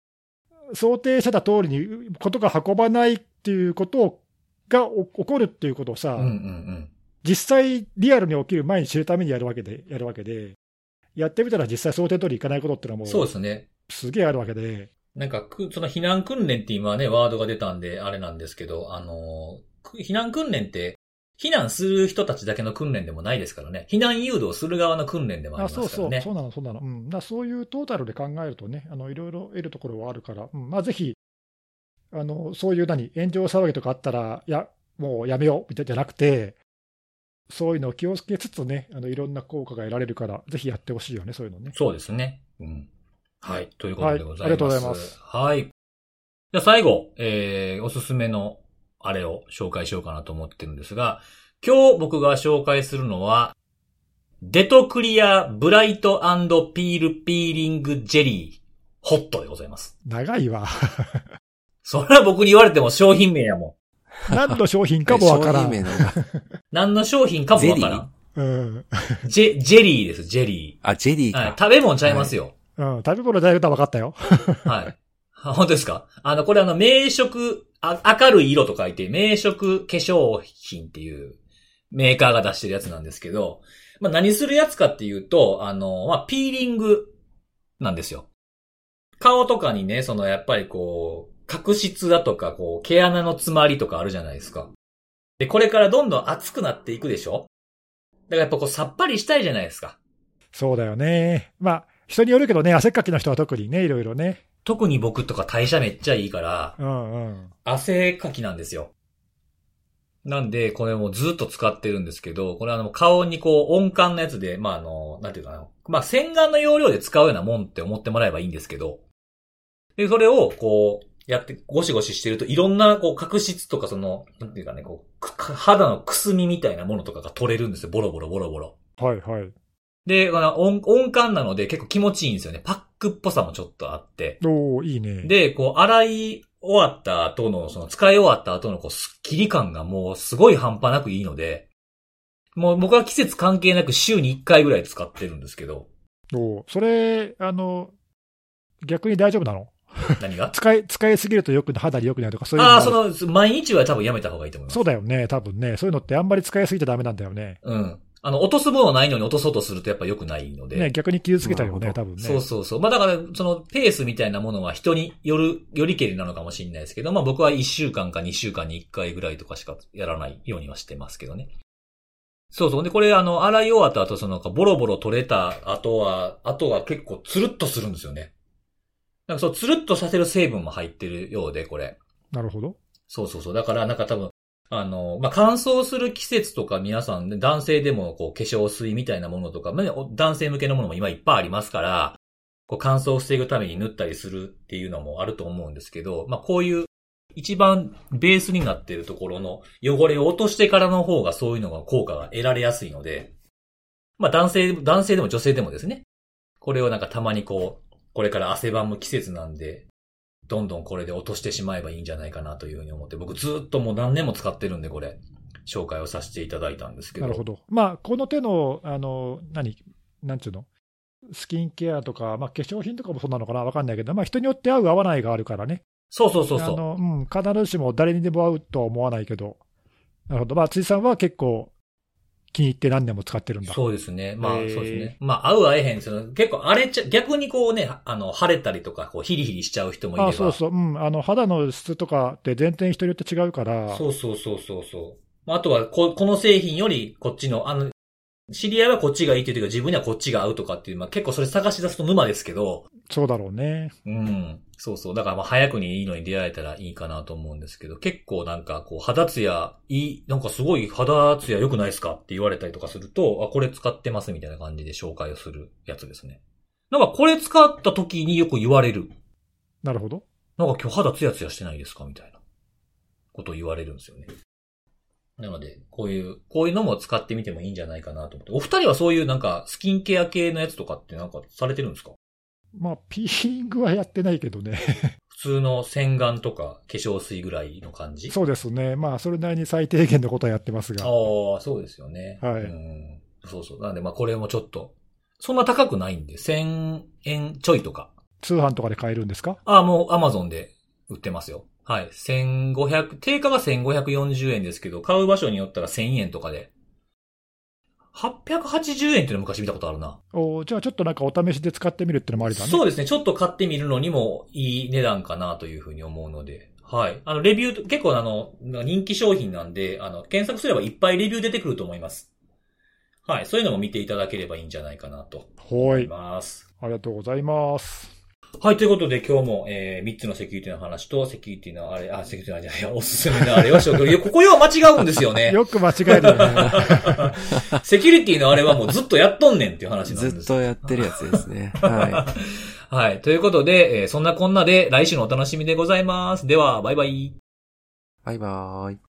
想定してた通りにことが運ばないっていうことが起こるっていうことをさ、うんうんうん、実際、リアルに起きる前に知るためにやるわけで、やるわけで、やってみたら実際想定通りいかないことってのはもう、そうですね。すげえあるわけで。なんか、その避難訓練って今ね、ワードが出たんで、あれなんですけど、あの、避難訓練って、避難する人たちだけの訓練でもないですからね。避難誘導する側の訓練でもありあますからね。そうそう、そうなの、そうなの。うん。だそういうトータルで考えるとね、あの、いろいろ得るところはあるから、うん、まあぜひ、あの、そういう何、炎上騒ぎとかあったら、いや、もうやめよう、みたいじゃなくて、そういうのを気をつけつつね、あの、いろんな効果が得られるから、ぜひやってほしいよね、そういうのね。そうですね。うん。はい。ということでございます。はいありがとうございます。はい。じゃあ最後、えー、おすすめのあれを紹介しようかなと思ってるんですが、今日僕が紹介するのは、デトクリアブライトピールピーリングジェリーホットでございます。長いわ。それは僕に言われても商品名やもん。何の商品かもわからん。何の商品かもわからん。うん。ジェ、ジェリーです、ジェリあ、ジェリーー。はいか。。食べ物ちゃいますよ。うん。食べ物大丈夫とは分かったよ。はい。あ本当ですか？あの、これあの、明色、あ明るい色と書いて、明色化粧品っていうメーカーが出してるやつなんですけど、まあ何するやつかっていうと、あの、まあピーリングなんですよ。顔とかにね、そのやっぱりこう、角質だとか、こう、毛穴の詰まりとかあるじゃないですか。で、これからどんどん熱くなっていくでしょ？だからやっぱこう、さっぱりしたいじゃないですか。そうだよね。まあ、人によるけどね、汗っかきの人は特にね、いろいろね。特に僕とか代謝めっちゃいいから、うんうん。汗かきなんですよ。なんで、これもうずっと使ってるんですけど、これあの、顔にこう、温感のやつで、まああの、なんていうかな。まあ洗顔の要領で使うようなもんって思ってもらえばいいんですけど、で、それをこう、やって、ゴシゴシしてると、いろんな、こう、角質とかその、なんていうかね、こう、く肌のくすみみたいなものとかが取れるんですよ。ボロボロボロボロ。はいはい。で、この温、温感なので結構気持ちいいんですよね。パックっぽさもちょっとあって。おー、いいね。で、こう、洗い終わった後の、その使い終わった後のこう、スッキリ感がもうすごい半端なくいいので、もう僕は季節関係なく週に1回ぐらい使ってるんですけど、おーそれ、あの、逆に大丈夫なの？何が？使い、使いすぎるとよく、肌に良くないとか、そういうのああ、その、毎日は多分やめた方がいいと思います。そうだよね、多分ね。そういうのってあんまり使いすぎちゃダメなんだよね。うん。あの、落とすものないのに落とそうとするとやっぱ良くないので。ね、逆に傷つけちゃうよね、多分ね。そうそうそう。まあだから、そのペースみたいなものは人による、よりけりなのかもしれないですけど、まあ僕は1週間か2週間に1回ぐらいとかしかやらないようにはしてますけどね。そうそう。で、これあの、洗い終わった後、そのボロボロ取れた後は、後は結構ツルッとするんですよね。なんかそう、ツルッとさせる成分も入ってるようで、これ。なるほど。そうそうそう。だから、なんか多分、あの、まあ、乾燥する季節とか皆さんね、男性でもこう化粧水みたいなものとか、まあお男性向けのものも今いっぱいありますから、こう乾燥を防ぐために塗ったりするっていうのもあると思うんですけど、まあ、こういう一番ベースになっているところの汚れを落としてからの方がそういうのが効果が得られやすいので、まあ、男性、男性でも女性でもですね、これをなんかたまにこう、これから汗ばむ季節なんで、どんどんこれで落としてしまえばいいんじゃないかなというふうに思って、僕ずっともう何年も使ってるんで、これ、紹介をさせていただいたんですけど。なるほど。まあ、この手の、あの、何、なんちゅうの？スキンケアとか、まあ、化粧品とかもそうなのかな？わかんないけど、まあ、人によって合う合わないがあるからね。そうそうそうそう。あの、うん、必ずしも誰にでも合うとは思わないけど。なるほど。まあ、辻さんは結構気に入って何年も使ってるんだ。そうですね。まあ、そうですね。まあ、合う合えへんですよ。結構荒れちゃ、逆にこうね、あの、腫れたりとか、こう、ヒリヒリしちゃう人もいれば。あそうそう。うん。あの、肌の質とかって全然人によって違うから。そうそうそうそうそう。まああとはこ、この製品よりこっちの、あの、知り合いはこっちがいいっていうか自分にはこっちが合うとかっていう、まあ結構それ探し出すと沼ですけど、そうだろうね。うん。そうそう。だからまあ早くにいいのに出会えたらいいかなと思うんですけど、結構なんかこう肌ツヤ、いい、なんかすごい肌ツヤ良くないですかって言われたりとかすると、あ、これ使ってますみたいな感じで紹介をするやつですね。なんかこれ使った時によく言われる。なるほど。なんか今日肌ツヤツヤしてないですかみたいなことを言われるんですよね。なので、こういう、こういうのも使ってみてもいいんじゃないかなと思って。お二人はそういうなんかスキンケア系のやつとかってなんかされてるんですか？まあ、ピーリングはやってないけどね。普通の洗顔とか化粧水ぐらいの感じ？そうですね。まあ、それなりに最低限のことはやってますが。ああ、そうですよね。はいうん。そうそう。なんでまあこれもちょっと、そんな高くないんで、1000円ちょいとか。通販とかで買えるんですか？ああ、もう Amazon で売ってますよ。はい。1500、定価が1540円ですけど、買う場所によったら1000円とかで。880円っていうの昔見たことあるな。おじゃあちょっとなんかお試しで使ってみるってのもありだね。そうですね。ちょっと買ってみるのにもいい値段かなというふうに思うので。はい。あの、レビュー、結構あの、人気商品なんで、あの、検索すればいっぱいレビュー出てくると思います。はい。そういうのも見ていただければいいんじゃないかなと思はいい。ます。ありがとうございます。はい。ということで今日も、えー、3つのセキュリティの話と、セキュリティのあれ、あ、セキュリティのあれじゃないや、おすすめのあれを紹介。いや、ここよう間違うんですよね。よく間違えるよね。セキュリティのあれはもうずっとやっとんねんっていう話なんです。ずっとやってるやつですね。は はい。ということで、えーそんなこんなで来週のお楽しみでございます。では、バイバイ。い。バイバーイ。